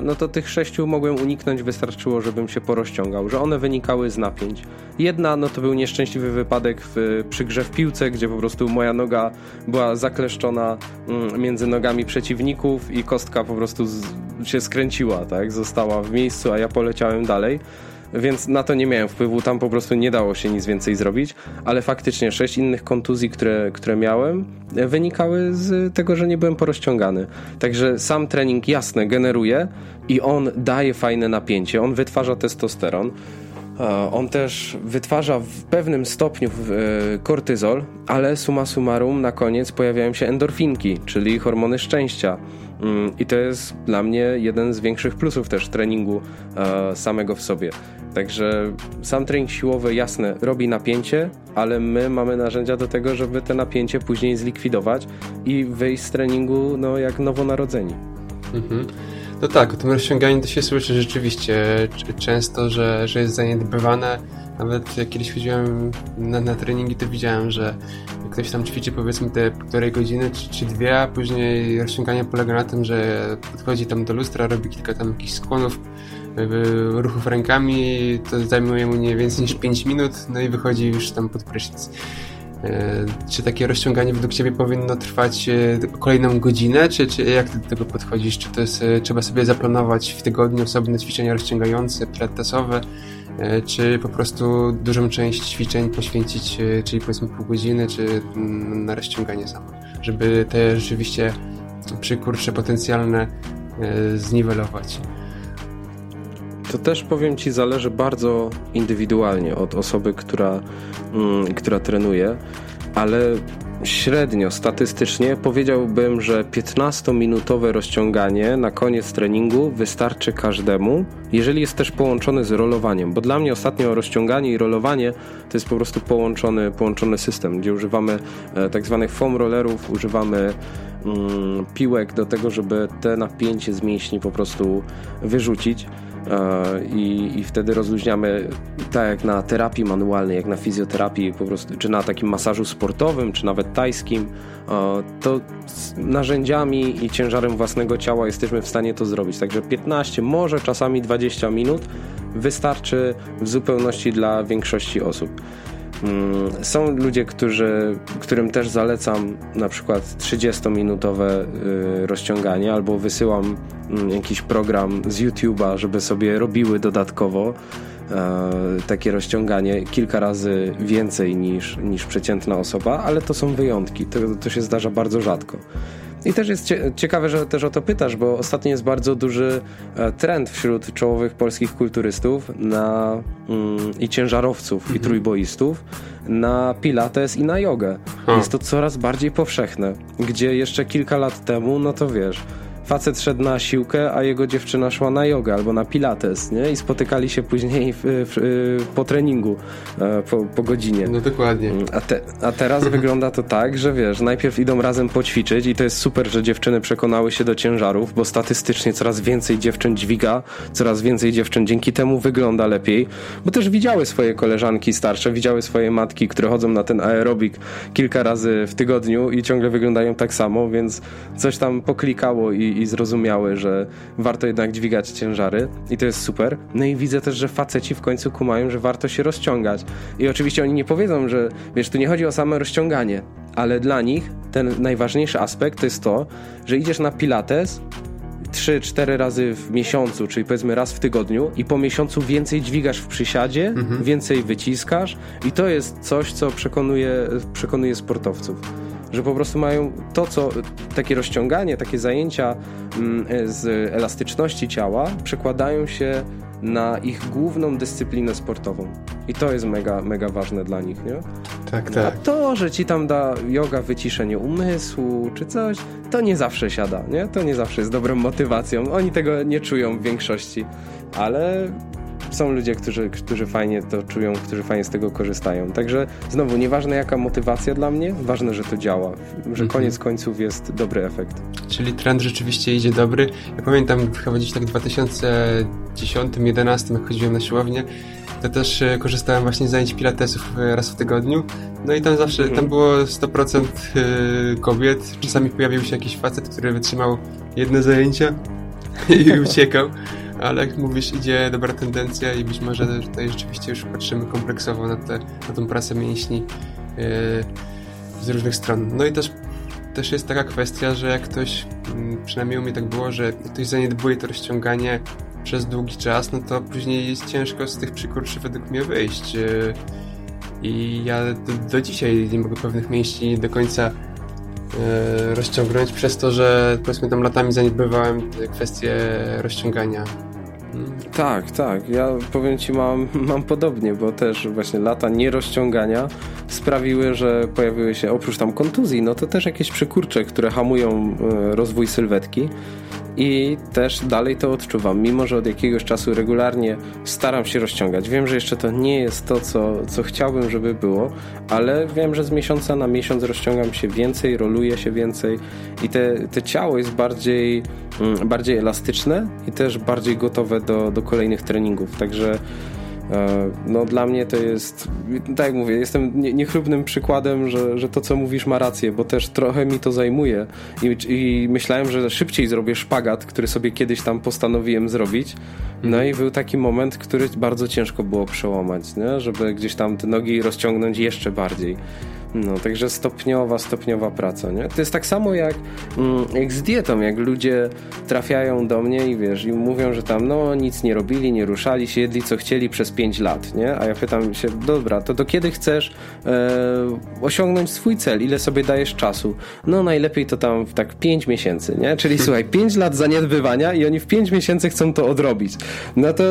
no to tych sześciu mogłem uniknąć, wystarczyło, żebym się porozciągał, że one wynikały z napięć. Jedna, no to był nieszczęśliwy wypadek w, przy grze w piłce, gdzie po prostu moja noga była zakleszczona mm, między nogami przeciwników i kostka po prostu z, się skręciła, tak? Została w miejscu, a ja poleciałem dalej więc na to nie miałem wpływu, tam po prostu nie dało się nic więcej zrobić, ale faktycznie sześć innych kontuzji, które, które miałem, wynikały z tego, że nie byłem porozciągany. Także sam trening jasne generuje i on daje fajne napięcie, on wytwarza testosteron. E, on też wytwarza w pewnym stopniu e, kortyzol, ale suma summarum na koniec pojawiają się endorfinki, czyli hormony szczęścia. Mm, I to jest dla mnie jeden z większych plusów też treningu e, samego w sobie. Także sam trening siłowy, jasne, robi napięcie, ale my mamy narzędzia do tego, żeby te napięcie później zlikwidować i wyjść z treningu no, jak nowonarodzeni.
Mhm. No tak, o tym rozciąganiu to się słyszy rzeczywiście często, że, że jest zaniedbywane. Nawet jak kiedyś chodziłem na, na treningi, to widziałem, że ktoś tam ćwiczy powiedzmy te półtorej godziny czy, czy dwie, a później rozciąganie polega na tym, że podchodzi tam do lustra, robi kilka tam jakichś skłonów, ruchów rękami, to zajmuje mu nie więcej niż 5 minut, no i wychodzi już tam pod prysznic. E, czy takie rozciąganie według Ciebie powinno trwać e, kolejną godzinę, czy, czy jak Ty do tego podchodzisz? Czy to jest, e, trzeba sobie zaplanować w tygodniu osobne ćwiczenia rozciągające, pilatesowe, czy po prostu dużą część ćwiczeń poświęcić, czyli powiedzmy pół godziny, czy mm, na rozciąganie samo, żeby te rzeczywiście przykurcze potencjalne zniwelować.
To też powiem Ci, zależy bardzo indywidualnie od osoby, która, mm, która trenuje, ale średnio, statystycznie powiedziałbym, że 15-minutowe rozciąganie na koniec treningu wystarczy każdemu, jeżeli jest też połączony z rolowaniem, bo dla mnie ostatnio rozciąganie i rolowanie to jest po prostu połączony, połączony system, gdzie używamy e, tak zwanych foam rollerów, używamy mm, piłek do tego, żeby te napięcie z mięśni po prostu wyrzucić. E, i, i wtedy rozluźniamy tak jak na terapii manualnej, jak na fizjoterapii po prostu, czy na takim masażu sportowym, czy nawet tajskim, e, to narzędziami i ciężarem własnego ciała jesteśmy w stanie to zrobić. Także 15, może czasami 20 minut wystarczy w zupełności dla większości osób. Mm, są ludzie, którzy, którym też zalecam na przykład 30-minutowe y, rozciąganie albo wysyłam jakiś program z YouTube'a, żeby sobie robiły dodatkowo e, takie rozciąganie kilka razy więcej niż, niż przeciętna osoba, ale to są wyjątki. To, to się zdarza bardzo rzadko. I też jest ciekawe, że też o to pytasz, bo ostatnio jest bardzo duży e, trend wśród czołowych polskich kulturystów na, mm, i ciężarowców mhm. i trójboistów na pilates i na jogę. Jest to coraz bardziej powszechne, gdzie jeszcze kilka lat temu, no to wiesz, facet szedł na siłkę, a jego dziewczyna szła na jogę albo na pilates, nie? I spotykali się później w, w, po treningu e, po, po, godzinie.
No dokładnie. Mm,
a, te, a teraz wygląda to tak, że wiesz, najpierw idą razem poćwiczyć i to jest super, że dziewczyny przekonały się do ciężarów, bo statystycznie coraz więcej dziewczyn dźwiga, coraz więcej dziewczyn dzięki temu wygląda lepiej, bo też widziały swoje koleżanki starsze, widziały swoje matki, które chodzą na ten aerobik kilka razy w tygodniu i ciągle wyglądają tak samo, więc coś tam poklikało i, i zrozumiały, że warto jednak dźwigać ciężary i to jest super. No i widzę też, że faceci w końcu kumają, że warto się rozciągać. I oczywiście oni nie powiedzą, że wiesz, tu nie chodzi o same rozciąganie, ale dla nich ten najważniejszy aspekt to jest to, że idziesz na pilates 3-4 razy w miesiącu, czyli powiedzmy raz w tygodniu i po miesiącu więcej dźwigasz w przysiadzie, mhm. więcej wyciskasz i to jest coś, co przekonuje, przekonuje sportowców że po prostu mają to, co takie rozciąganie, takie zajęcia mm, z elastyczności ciała przekładają się na ich główną dyscyplinę sportową. I to jest mega, mega ważne dla nich, nie?
Tak, tak. A
to, że ci tam da yoga wyciszenie umysłu czy coś, to nie zawsze siada, nie? To nie zawsze jest dobrą motywacją. Oni tego nie czują w większości, ale są ludzie, którzy, którzy fajnie to czują, którzy fajnie z tego korzystają. Także znowu, nieważne jaka motywacja dla mnie, ważne, że to działa, że mhm. koniec końców jest dobry efekt.
Czyli trend rzeczywiście idzie dobry. Ja pamiętam chyba gdzieś tak w 2010-2011, jak chodziłem na siłownię, to też e, korzystałem właśnie z zajęć pilatesów e, raz w tygodniu. No i tam zawsze, mhm. tam było 100% e, kobiet. Czasami pojawił się jakiś facet, który wytrzymał jedno zajęcie i uciekał ale jak mówisz, idzie dobra tendencja i być może tutaj rzeczywiście już patrzymy kompleksowo na, te, na tą pracę mięśni yy, z różnych stron. No i też, też jest taka kwestia, że jak ktoś, yy, przynajmniej u mnie tak było, że ktoś zaniedbuje to rozciąganie przez długi czas, no to później jest ciężko z tych przykurczy według mnie wyjść. Yy, I ja do, do, dzisiaj nie mogę pewnych mięśni do końca yy, rozciągnąć przez to, że powiedzmy tam latami zaniedbywałem kwestie rozciągania
tak, tak. Ja powiem Ci, mam, mam podobnie, bo też właśnie lata nierozciągania sprawiły, że pojawiły się oprócz tam kontuzji, no to też jakieś przykurcze, które hamują e, rozwój sylwetki i też dalej to odczuwam, mimo że od jakiegoś czasu regularnie staram się rozciągać. Wiem, że jeszcze to nie jest to, co, co chciałbym, żeby było, ale wiem, że z miesiąca na miesiąc rozciągam się więcej, roluję się więcej i te, te ciało jest bardziej, mm, bardziej elastyczne i też bardziej gotowe do, do kolejnych treningów. Także no dla mnie to jest, tak jak mówię, jestem niechlubnym przykładem, że, że to co mówisz ma rację, bo też trochę mi to zajmuje I, i myślałem, że szybciej zrobię szpagat, który sobie kiedyś tam postanowiłem zrobić. No mhm. i był taki moment, który bardzo ciężko było przełamać, nie? żeby gdzieś tam te nogi rozciągnąć jeszcze bardziej. No, także stopniowa, stopniowa praca, nie? To jest tak samo jak, mm, jak z dietą, jak ludzie trafiają do mnie i wiesz, i mówią, że tam no nic nie robili, nie ruszali się, jedli co chcieli przez 5 lat, nie? A ja pytam się, dobra, to do kiedy chcesz e, osiągnąć swój cel? Ile sobie dajesz czasu? No najlepiej to tam w tak 5 miesięcy, nie? Czyli słuchaj, 5 lat zaniedbywania i oni w 5 miesięcy chcą to odrobić. No to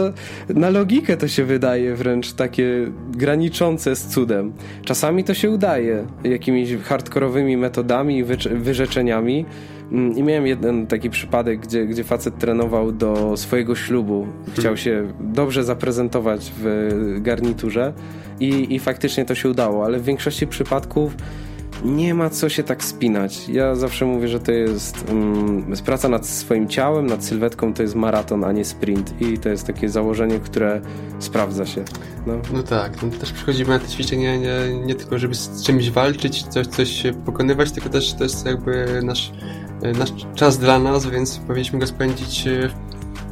na logikę to się wydaje wręcz takie graniczące z cudem. Czasami to się udaje jakimiś hardkorowymi metodami i wyrzeczeniami. Mm, I miałem jeden taki przypadek, gdzie, gdzie facet trenował do swojego ślubu. Chciał się dobrze zaprezentować w garniturze i, i faktycznie to się udało, ale w większości przypadków nie ma co się tak spinać. Ja zawsze mówię, że to jest um, praca nad swoim ciałem, nad sylwetką to jest maraton, a nie sprint i to jest takie założenie, które sprawdza się.
No, no tak, no też przychodzimy na te ćwiczenia nie, nie tylko, żeby z czymś walczyć, coś, coś pokonywać, tylko też to jest jakby nasz, nasz czas dla nas, więc powinniśmy go spędzić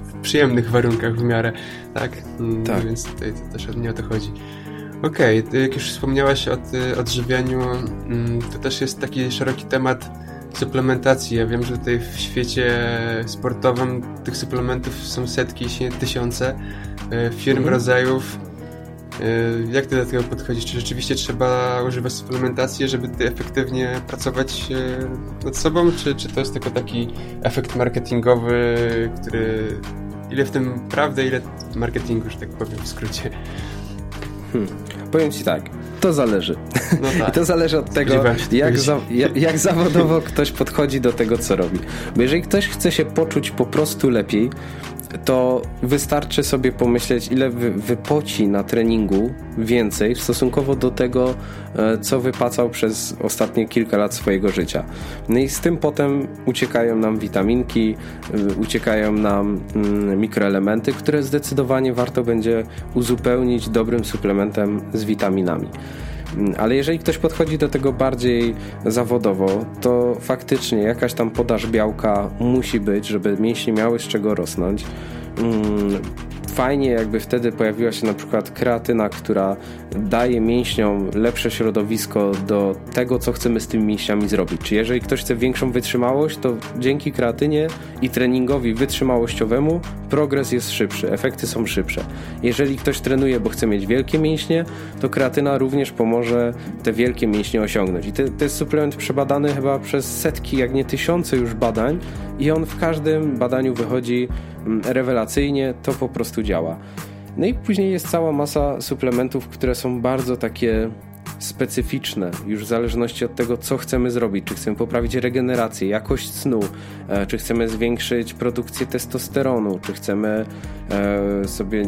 w przyjemnych warunkach w miarę, tak? Mm, tak. Więc tutaj to też nie o to chodzi. Okej, okay. jak już wspomniałaś o odżywianiu, mm, to też jest taki szeroki temat suplementacji. Ja wiem, że tutaj w świecie sportowym tych suplementów są setki, jeśli nie tysiące e, firm, mhm. rodzajów. E, jak ty do tego podchodzisz? Czy rzeczywiście trzeba używać suplementacji, żeby ty efektywnie pracować e, nad sobą, czy, czy to jest tylko taki efekt marketingowy, który ile w tym prawdy, ile marketingu, że tak powiem w skrócie?
Hmm. Powiem ci tak, to zależy. No tak. to zależy od tego, jak, za, jak, jak zawodowo ktoś podchodzi do tego, co robi. Bo jeżeli ktoś chce się poczuć po prostu lepiej, to wystarczy sobie pomyśleć, ile wy, wypoci na treningu więcej stosunkowo do tego, e, co wypacał przez ostatnie kilka lat swojego życia. No i z tym potem uciekają nam witaminki, e, uciekają nam mm, mikroelementy, które zdecydowanie warto będzie uzupełnić dobrym suplementem z witaminami. Mm, ale jeżeli ktoś podchodzi do tego bardziej zawodowo, to faktycznie jakaś tam podaż białka musi być, żeby mięśnie miały z czego rosnąć. Mm, fajnie jakby wtedy pojawiła się na przykład kreatyna, która daje mięśniom lepsze środowisko do tego, co chcemy z tymi mięśniami zrobić. Czy jeżeli ktoś chce większą wytrzymałość, to dzięki kreatynie i treningowi wytrzymałościowemu progres jest szybszy, efekty są szybsze. Jeżeli ktoś trenuje, bo chce mieć wielkie mięśnie, to kreatyna również pomoże te wielkie mięśnie osiągnąć. I to, to jest suplement przebadany chyba przez setki, jak nie tysiące już badań i on w każdym badaniu wychodzi rewelacyjnie, to po prostu działa. No i później jest cała masa suplementów, które są bardzo takie specyficzne, już w zależności od tego, co chcemy zrobić. Czy chcemy poprawić regenerację, jakość snu, e, czy chcemy zwiększyć produkcję testosteronu, czy chcemy e, sobie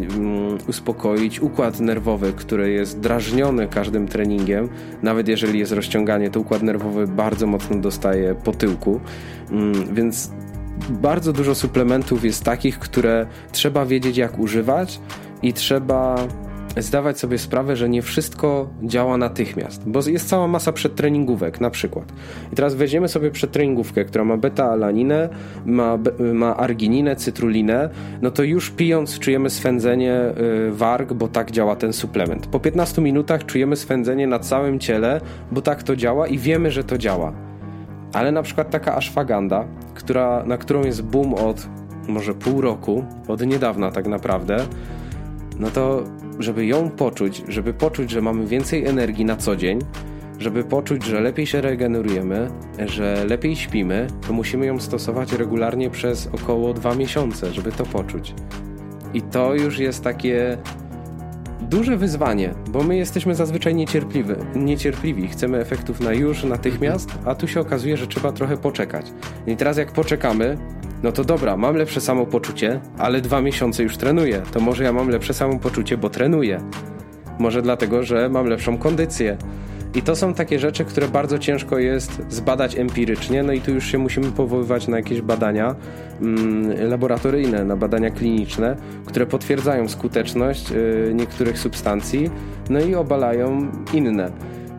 uspokoić układ nerwowy, który jest drażniony każdym treningiem. Nawet jeżeli jest rozciąganie, to układ nerwowy bardzo mocno dostaje po tyłku. Mm, więc bardzo dużo suplementów jest takich, które trzeba wiedzieć, jak używać i trzeba zdawać sobie sprawę, że nie wszystko działa natychmiast, bo jest cała masa przedtreningówek na przykład. I teraz weźmiemy sobie przedtreningówkę, która ma beta-alaninę, ma, ma argininę, cytrulinę, no to już pijąc czujemy swędzenie y, warg, bo tak działa ten suplement. Po 15 minutach czujemy swędzenie na całym ciele, bo tak to działa i wiemy, że to działa. Ale na przykład taka ashwaganda, która, na którą jest boom od może pół roku, od niedawna tak naprawdę, no to żeby ją poczuć, żeby poczuć, że mamy więcej energii na co dzień, żeby poczuć, że lepiej się regenerujemy, że lepiej śpimy, to musimy ją stosować regularnie przez około dwa miesiące, żeby to poczuć. I to już jest takie duże wyzwanie, bo my jesteśmy zazwyczaj niecierpliwi, niecierpliwi. Chcemy efektów na już, natychmiast, a tu się okazuje, że trzeba trochę poczekać. I teraz jak poczekamy, no to dobra, mam lepsze samopoczucie, ale dwa miesiące już trenuję. To może ja mam lepsze samopoczucie, bo trenuję. Może dlatego, że mam lepszą kondycję. I to są takie rzeczy, które bardzo ciężko jest zbadać empirycznie, no i tu już się musimy powoływać na jakieś badania mm, laboratoryjne, na badania kliniczne, które potwierdzają skuteczność y, niektórych substancji, no i obalają inne.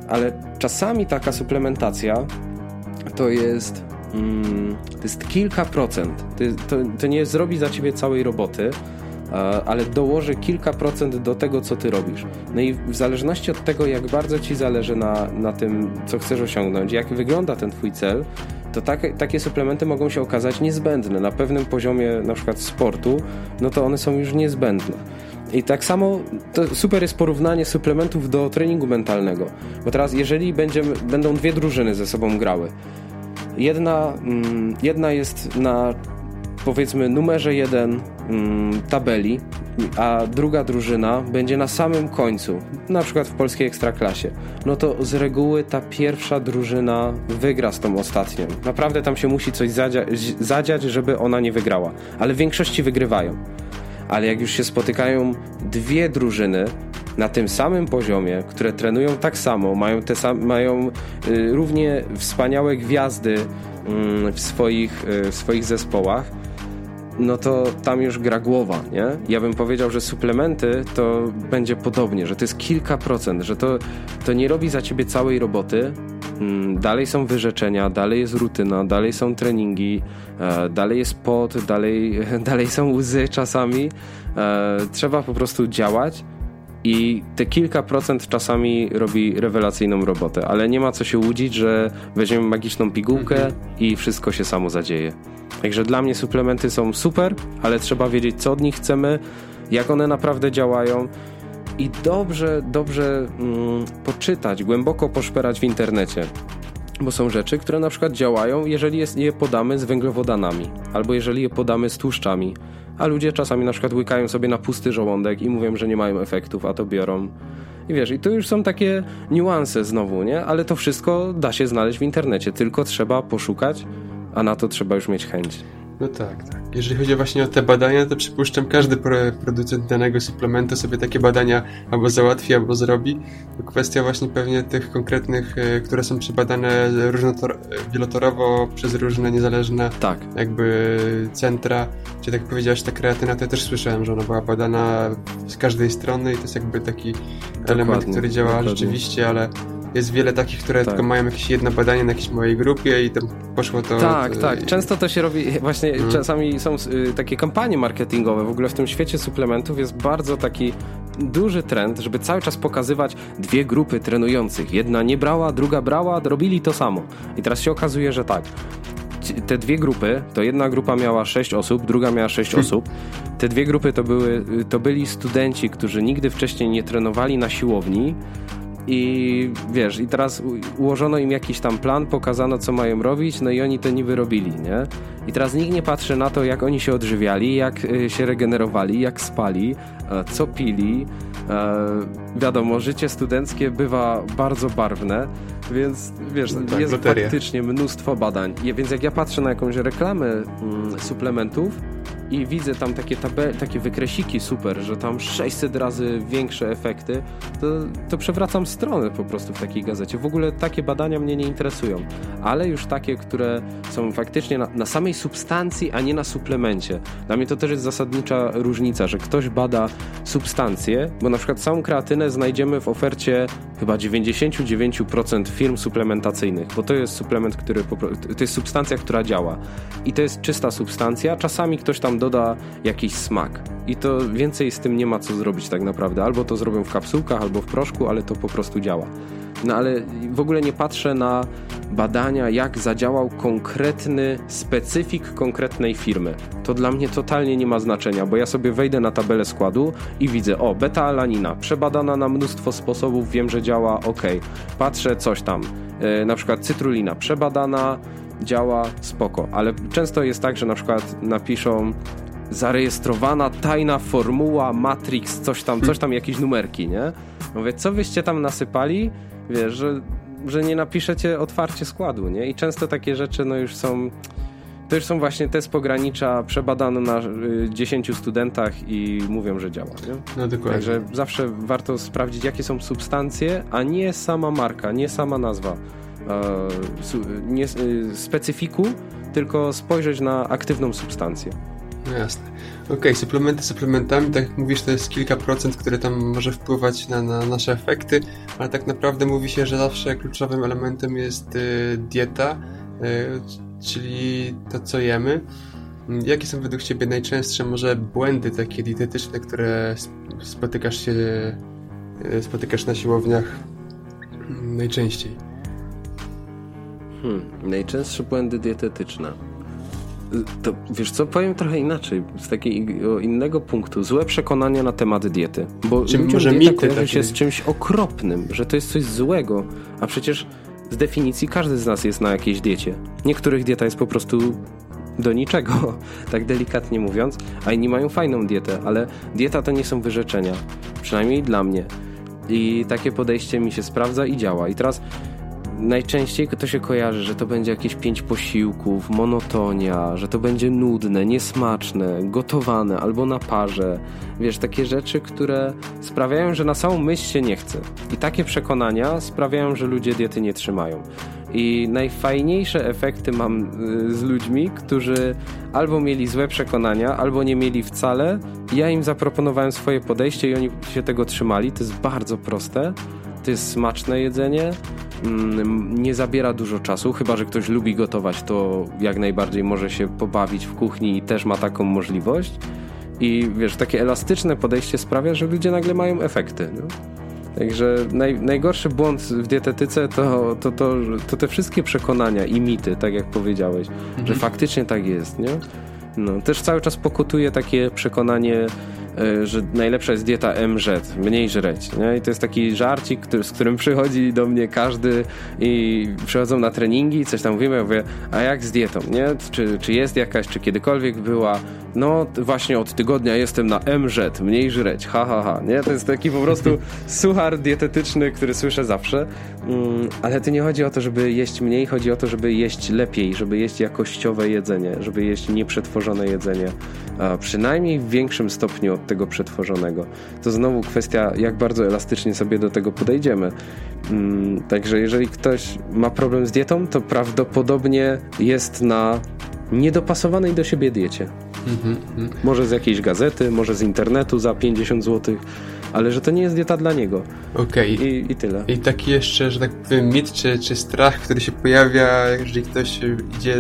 Ale czasami taka suplementacja to jest Mm, to jest kilka procent. To, to, to, nie zrobi za ciebie całej roboty, ale dołoży kilka procent do tego, co ty robisz. No i w zależności od tego, jak bardzo ci zależy na, na tym, co chcesz osiągnąć, jak wygląda ten twój cel, to tak, takie suplementy mogą się okazać niezbędne. Na pewnym poziomie na przykład sportu, no to one są już niezbędne. I tak samo super jest porównanie suplementów do treningu mentalnego. Bo teraz, jeżeli będziemy, będą dwie drużyny ze sobą grały, jedna, mm, jedna jest na powiedzmy numerze jeden tabeli, a druga drużyna będzie na samym końcu, na przykład w polskiej ekstraklasie, no to z reguły ta pierwsza drużyna wygra z tą ostatnią. Naprawdę tam się musi coś zadziać, zadziać żeby ona nie wygrała, ale w większości wygrywają. Ale jak już się spotykają dwie drużyny na tym samym poziomie, które trenują tak samo, mają, te sam, mają y, równie wspaniałe gwiazdy y, w, swoich, y, w swoich zespołach, no to tam już gra głowa, nie? Ja bym powiedział, że suplementy to będzie podobnie, że to jest kilka procent, że to, to nie robi za ciebie całej roboty. Mm, dalej są wyrzeczenia, dalej jest rutyna, dalej są treningi, e, dalej jest pot, dalej, dalej są łzy czasami. E, trzeba po prostu działać i te kilka procent czasami robi rewelacyjną robotę, ale nie ma co się łudzić, że weźmiemy magiczną pigułkę mhm. i wszystko się samo zadzieje. Także dla mnie suplementy są super, ale trzeba wiedzieć, co od nich chcemy, jak one naprawdę działają i dobrze, dobrze mm, poczytać, głęboko poszperać w internecie. Bo są rzeczy, które na przykład działają, jeżeli je podamy z węglowodanami, albo jeżeli je podamy z tłuszczami. A ludzie czasami na przykład łykają sobie na pusty żołądek i mówią, że nie mają efektów, a to biorą. I wiesz, i tu już są takie niuanse znowu, nie? Ale to wszystko da się znaleźć w internecie, tylko trzeba poszukać, a na to trzeba już mieć chęć.
No tak, tak. Jeżeli chodzi właśnie o te badania, to przypuszczam, każdy producent danego suplementu sobie takie badania albo załatwi, albo zrobi. To kwestia właśnie pewnie tych konkretnych, e, które są przebadane wielotorowo przez różne niezależne
tak.
jakby centra. Czy tak powiedziałeś, ta kreatyna, to ja też słyszałem, że ona była badana z każdej strony i to jest jakby taki dokładnie, element, który działa dokładnie. rzeczywiście, ale jest wiele takich, które tak. tylko mają jakieś jedno badanie na jakiejś mojej grupie i tam poszło to...
Tak, od... tak. Często to się robi, właśnie hmm. czasami są y, takie kampanie marketingowe. W ogóle w tym świecie suplementów jest bardzo taki duży trend, żeby cały czas pokazywać dwie grupy trenujących. Jedna nie brała, druga brała, robili to samo. I teraz się okazuje, że tak. Te dwie grupy, to jedna grupa miała sześć osób, druga miała sześć hmm. osób. Te dwie grupy to, były, to byli studenci, którzy nigdy wcześniej nie trenowali na siłowni, i wiesz, i teraz ułożono im jakiś tam plan, pokazano co mają robić, no i oni to niby robili, nie? I teraz nikt nie patrzy na to, jak oni się odżywiali, jak y, się regenerowali, jak spali, e, co pili. E, wiadomo, życie studenckie bywa bardzo barwne, więc wiesz, tak, jest loteria. faktycznie mnóstwo badań. Więc jak ja patrzę na jakąś reklamę mm, suplementów, i widzę tam takie, tabel, takie wykresiki super, że tam 600 razy większe efekty, to, to przewracam stronę po prostu w takiej gazecie. W ogóle takie badania mnie nie interesują, ale już takie, które są faktycznie na, na samej substancji, a nie na suplemencie. Dla mnie to też jest zasadnicza różnica, że ktoś bada substancję, bo na przykład całą kreatynę znajdziemy w ofercie chyba 99% firm suplementacyjnych, bo to jest suplement, który to jest substancja, która działa. I to jest czysta substancja. Czasami ktoś tam doda jakiś smak. I to więcej z tym nie ma co zrobić tak naprawdę. Albo to zrobią w kapsułkach, albo w proszku, ale to po prostu działa. No ale w ogóle nie patrzę na badania, jak zadziałał konkretny specyfik konkretnej firmy. To dla mnie totalnie nie ma znaczenia, bo ja sobie wejdę na tabelę składu i widzę, o, beta-alanina, przebadana na mnóstwo sposobów, wiem, że działa, ok. Patrzę coś tam, yy, na przykład cytrulina, przebadana, działa, spoko. Ale często jest tak, że na przykład napiszą zarejestrowana tajna formuła Matrix, coś tam, coś tam, jakieś numerki, nie? Mówię, co wyście tam nasypali? Wiesz, że, że nie napiszecie otwarcie składu, nie? I często takie rzeczy, no już są... To już są właśnie te z pogranicza przebadane na y, 10 studentach i mówią, że działa. Nie?
No dokładnie.
Także zawsze warto sprawdzić, jakie są substancje, a nie sama marka, nie sama nazwa. E, nie e, specyfiku, tylko spojrzeć na aktywną substancję.
No jasne. Okej, okay, suplementy suplementami, tak jak mówisz, to jest kilka procent, które tam może wpływać na, na nasze efekty, ale tak naprawdę mówi się, że zawsze kluczowym elementem jest y, dieta, y, czyli to, co jemy. Jakie są według Ciebie najczęstsze może błędy takie dietetyczne, które spotykasz się, e, spotykasz na siłowniach najczęściej?
Hmm, najczęstsze błędy dietetyczne. To wiesz co, powiem trochę inaczej, z takiego innego punktu. Złe przekonania na temat diety. Bo Czy może dieta mity kojarzy się z czymś okropnym, że to jest coś złego, a przecież z definicji każdy z nas jest na jakiejś diecie. Niektórych dieta jest po prostu do niczego, tak delikatnie mówiąc, a inni mają fajną dietę, ale dieta to nie są wyrzeczenia. Przynajmniej dla mnie. I takie podejście mi się sprawdza i działa. I teraz najczęściej to się kojarzy, że to będzie jakieś pięć posiłków, monotonia, że to będzie nudne, niesmaczne, gotowane albo na parze. Wiesz, takie rzeczy, które sprawiają, że na samą myśl się nie chce. I takie przekonania sprawiają, że ludzie diety nie trzymają. I najfajniejsze efekty mam y, z ludźmi, którzy albo mieli złe przekonania, albo nie mieli wcale. Ja im zaproponowałem swoje podejście i oni się tego trzymali. To jest bardzo proste. To jest smaczne jedzenie nie zabiera dużo czasu, chyba że ktoś lubi gotować, to jak najbardziej może się pobawić w kuchni i też ma taką możliwość. I wiesz, takie elastyczne podejście sprawia, że ludzie nagle mają efekty. No? Także naj, najgorszy błąd w dietetyce to, to, to, to te wszystkie przekonania i mity, tak jak powiedziałeś, mhm. że faktycznie tak jest. Nie? No, też cały czas pokutuje takie przekonanie że najlepsza jest dieta MZ, mniej żreć. Nie? I to jest taki żarcik, który, z którym przychodzi do mnie każdy i przychodzą na treningi i coś tam mówimy, ja mówię, a jak z dietą, nie? Czy, czy jest jakaś, czy kiedykolwiek była? No właśnie od tygodnia jestem na MZ, mniej żreć, ha, ha, ha. Nie? To jest taki po prostu suchar dietetyczny, który słyszę zawsze, mm, ale to nie chodzi o to, żeby jeść mniej, chodzi o to, żeby jeść lepiej, żeby jeść jakościowe jedzenie, żeby jeść nieprzetworzone jedzenie, a przynajmniej w większym stopniu od tego przetworzonego. To znowu kwestia, jak bardzo elastycznie sobie do tego podejdziemy. Mm, także jeżeli ktoś ma problem z dietą, to prawdopodobnie jest na niedopasowanej do siebie diecie. Mm -hmm. Może z jakiejś gazety, może z internetu za 50 zł, ale że to nie jest dieta dla niego.
Okej.
Okay. I, I, tyle.
I taki jeszcze, że tak powiem, mit czy, czy strach, który się pojawia, jeżeli ktoś idzie,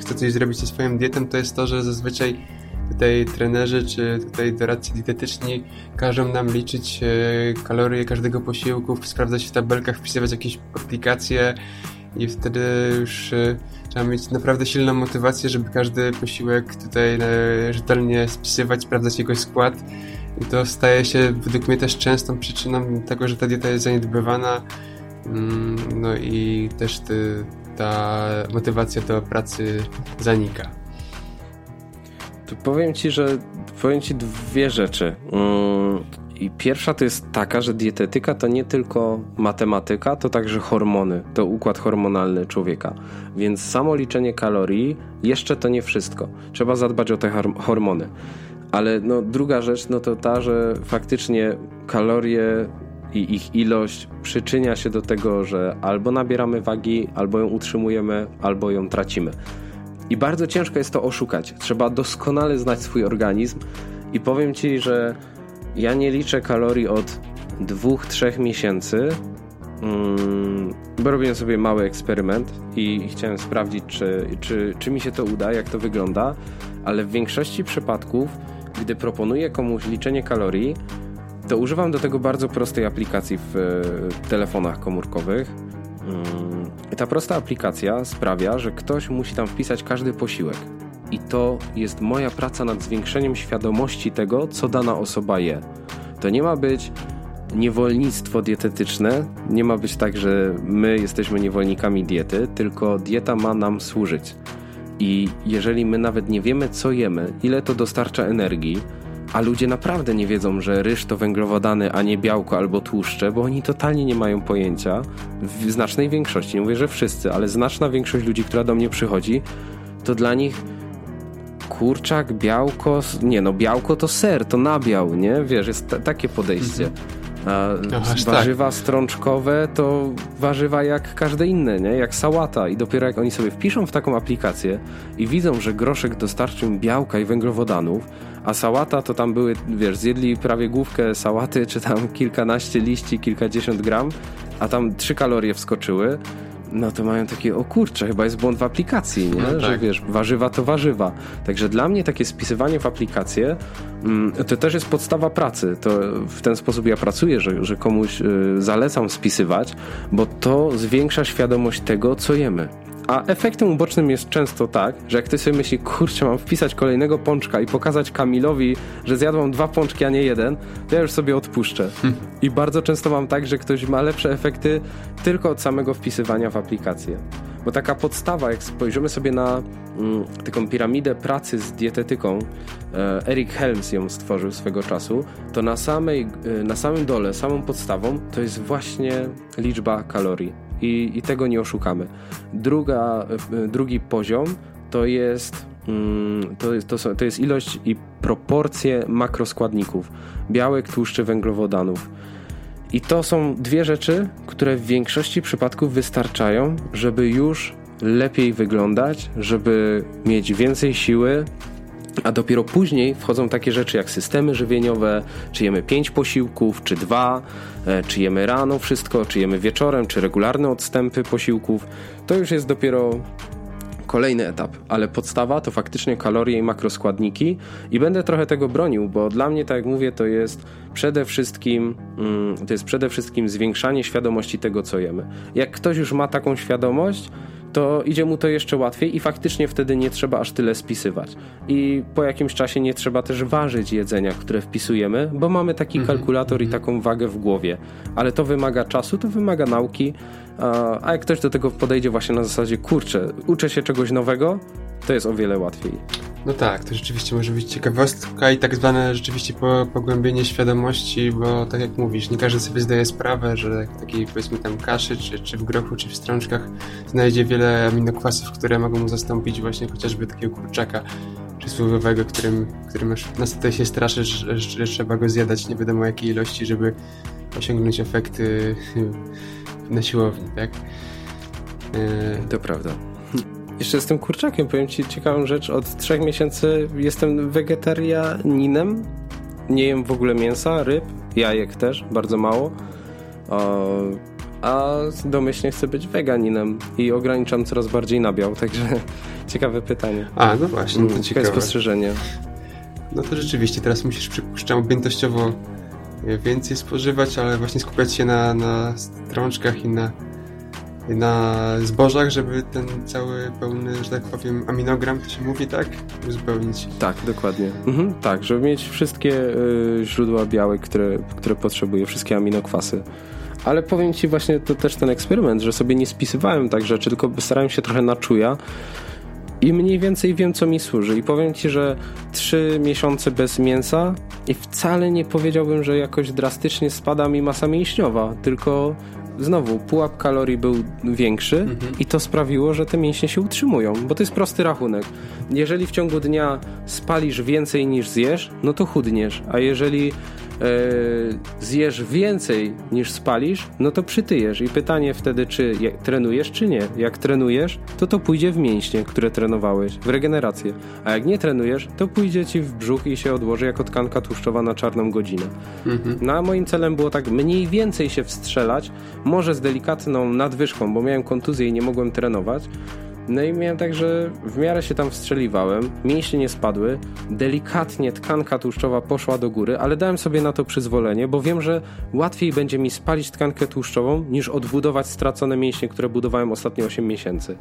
chce coś zrobić ze swoją dietą, to jest to, że zazwyczaj tutaj trenerzy czy tutaj doradcy dietetyczni każą nam liczyć e, kalorie każdego posiłku, sprawdzać w tabelkach, wpisywać jakieś aplikacje i wtedy już e, trzeba mieć naprawdę silną motywację, żeby każdy posiłek tutaj e, rzetelnie spisywać, sprawdzać jego skład i to staje się według mnie też częstą przyczyną tego, że ta dieta jest zaniedbywana mm, no i też ty, ta motywacja do pracy zanika.
Tu powiem ci, że powiem ci dwie rzeczy. I pierwsza to jest taka, że dietetyka to nie tylko matematyka, to także hormony, to układ hormonalny człowieka. Więc samo liczenie kalorii jeszcze to nie wszystko. Trzeba zadbać o te hormony. Ale no, druga rzecz, no to ta, że faktycznie kalorie i ich ilość przyczynia się do tego, że albo nabieramy wagi, albo ją utrzymujemy, albo ją tracimy. I bardzo ciężko jest to oszukać. Trzeba doskonale znać swój organizm i powiem ci, że ja nie liczę kalorii od dwóch, trzech miesięcy, mm, bo robiłem sobie mały eksperyment i chciałem sprawdzić, czy, czy, czy mi się to uda, jak to wygląda, ale w większości przypadków, gdy proponuję komuś liczenie kalorii, to używam do tego bardzo prostej aplikacji w e, telefonach komórkowych. Mm, ta prosta aplikacja sprawia, że ktoś musi tam wpisać każdy posiłek. I to jest moja praca nad zwiększeniem świadomości tego, co dana osoba je. To nie ma być niewolnictwo dietetyczne, nie ma być tak, że my jesteśmy niewolnikami diety, tylko dieta ma nam służyć. I jeżeli my nawet nie wiemy, co jemy, ile to dostarcza energii, a ludzie naprawdę nie wiedzą, że ryż to węglowodany, a nie białko albo tłuszcze, bo oni totalnie nie mają pojęcia. W znacznej większości, nie mówię, że wszyscy, ale znaczna większość ludzi, która do mnie przychodzi, to dla nich kurczak, białko, nie no, białko to ser, to nabiał, nie? Wiesz, jest takie podejście. A no, warzywa tak. strączkowe to warzywa jak każde inne, nie? jak sałata. I dopiero jak oni sobie wpiszą w taką aplikację i widzą, że groszek dostarczył im białka i węglowodanów, a sałata to tam były, wiesz, zjedli prawie główkę sałaty, czy tam kilkanaście liści, kilkadziesiąt gram, a tam trzy kalorie wskoczyły, no to mają takie, o kurczę, chyba jest błąd w aplikacji, nie?
No
że
tak.
wiesz, warzywa to warzywa. Także dla mnie takie spisywanie w aplikację mm, to też jest podstawa pracy. To w ten sposób ja pracuję, że, że komuś y, zalecam spisywać, bo to zwiększa świadomość tego, co jemy. A efektem ubocznym jest często tak, że jak ty sobie myślisz, kurczę, mam wpisać kolejnego pączka i pokazać Kamilowi, że zjadłam dwa pączki, a nie jeden, to ja już sobie odpuszczę. I bardzo często mam tak, że ktoś ma lepsze efekty tylko od samego wpisywania w aplikację. Bo taka podstawa, jak spojrzymy sobie na mm, taką piramidę pracy z dietetyką, e, Eric Helms ją stworzył swego czasu, to na, samej, e, na samym dole, samą podstawą, to jest właśnie liczba kalorii. I, i tego nie oszukamy. Druga, e, drugi poziom to jest, mm, to, jest, to, to jest ilość i proporcje makroskładników. Białek, tłuszczy, węglowodanów. I to są dwie rzeczy, które w większości przypadków wystarczają, żeby już lepiej wyglądać, żeby mieć więcej siły, a dopiero później wchodzą takie rzeczy jak systemy żywieniowe, czy jemy pięć posiłków, czy dwa, e, czy jemy rano wszystko, czy jemy wieczorem, czy regularne odstępy posiłków. To już jest dopiero kolejny etap, ale podstawa to faktycznie kalorie i makroskładniki i będę trochę tego bronił, bo dla mnie, tak jak mówię, to jest przede wszystkim mm, to jest przede wszystkim zwiększanie świadomości tego, co jemy. Jak ktoś już ma taką świadomość, to idzie mu to jeszcze łatwiej i faktycznie wtedy nie trzeba aż tyle spisywać. I po jakimś czasie nie trzeba też ważyć jedzenia, które wpisujemy, bo mamy taki kalkulator i taką wagę w głowie. Ale to wymaga czasu, to wymaga nauki, a a jak ktoś do tego podejdzie właśnie na zasadzie, kurczę, uczę się czegoś nowego, to jest o wiele łatwiej.
No tak, to rzeczywiście może być ciekawostka i tak zwane rzeczywiście po, pogłębienie świadomości, bo tak jak mówisz, nie każdy sobie zdaje sprawę, że w takiej powiedzmy tam kaszy, czy, czy w grochu, czy w strączkach znajdzie wiele aminokwasów, które mogą mu zastąpić właśnie chociażby takiego kurczaka przysłowiowego, którym, którym aż nas tutaj się straszy, że, że trzeba go zjadać nie wiadomo jakiej ilości, żeby osiągnąć efekty na siłowni, tak? E,
To prawda. Jeszcze z tym kurczakiem powiem Ci ciekawą rzecz. Od trzech miesięcy jestem wegetarianinem. Nie jem w ogóle mięsa, ryb, jajek też, bardzo mało. A domyślnie chcę być weganinem i ograniczam coraz bardziej nabiał, także ciekawe pytanie.
A, no właśnie, to
Mm, Ciekawe
ciekawe.
spostrzeżenie.
No to rzeczywiście, teraz musisz, przypuszczam, objętościowo więcej spożywać, ale właśnie skupiać się na, na strączkach i na, na zbożach, żeby ten cały pełny, że tak powiem, aminogram, to się mówi, tak? Uzupełnić.
Tak, dokładnie. Mhm, tak, żeby mieć wszystkie y, źródła białek, które, które wszystkie aminokwasy. Ale powiem Ci właśnie, to też ten eksperyment, że sobie nie spisywałem tak rzeczy, tylko starałem się trochę na czuja i mniej więcej wiem, co mi służy. I powiem Ci, że trzy miesiące bez mięsa i wcale nie powiedziałbym, że jakoś drastycznie spada mi masa mięśniowa, tylko znowu pułap kalorii był większy i to sprawiło, że te mięśnie się utrzymują, bo to jest prosty rachunek. Jeżeli w ciągu dnia spalisz więcej niż zjesz, no to chudniesz, a jeżeli zjesz więcej niż spalisz, no to przytyjesz. I pytanie wtedy, czy je, trenujesz, czy nie. Jak trenujesz, to to pójdzie w mięśnie, które trenowałeś, w regenerację. A jak nie trenujesz, to pójdzie ci w brzuch i się odłoży jako tkanka tłuszczowa na czarną godzinę. No a moim celem było tak mniej więcej się wstrzelać, może z delikatną nadwyżką, bo miałem kontuzję i nie mogłem trenować. No i miałem tak, że w miarę się tam wstrzeliwałem, mięśnie nie spadły, delikatnie tkanka tłuszczowa poszła do góry, ale dałem sobie na to przyzwolenie, bo wiem, że łatwiej będzie mi spalić tkankę tłuszczową, niż odbudować stracone mięśnie, które budowałem ostatnie 8 miesięcy.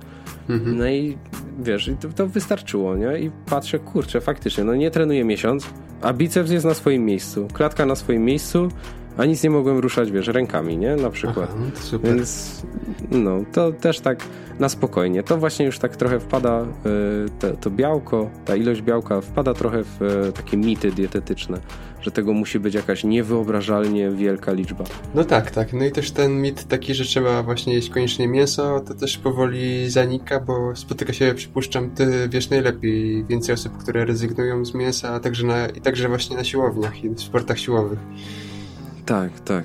No i wiesz, to, to wystarczyło, nie? I patrzę, kurczę, faktycznie, no nie trenuję miesiąc, a biceps jest na swoim miejscu, klatka na swoim miejscu, a nic nie mogłem ruszać, wiesz, rękami, nie? Na przykład.
Aha, no super.
Więc no, to też tak na spokojnie. To właśnie już tak trochę wpada, te, to białko, ta ilość białka wpada trochę w y, takie mity dietetyczne, że tego musi być jakaś niewyobrażalnie wielka liczba.
No tak, tak. No i też ten mit taki, że trzeba właśnie jeść koniecznie mięso, to też powoli zanika, bo spotyka się, przypuszczam, ty wiesz najlepiej, więcej osób, które rezygnują z mięsa, a także na, i także właśnie na siłowniach i w sportach siłowych.
Tak, tak.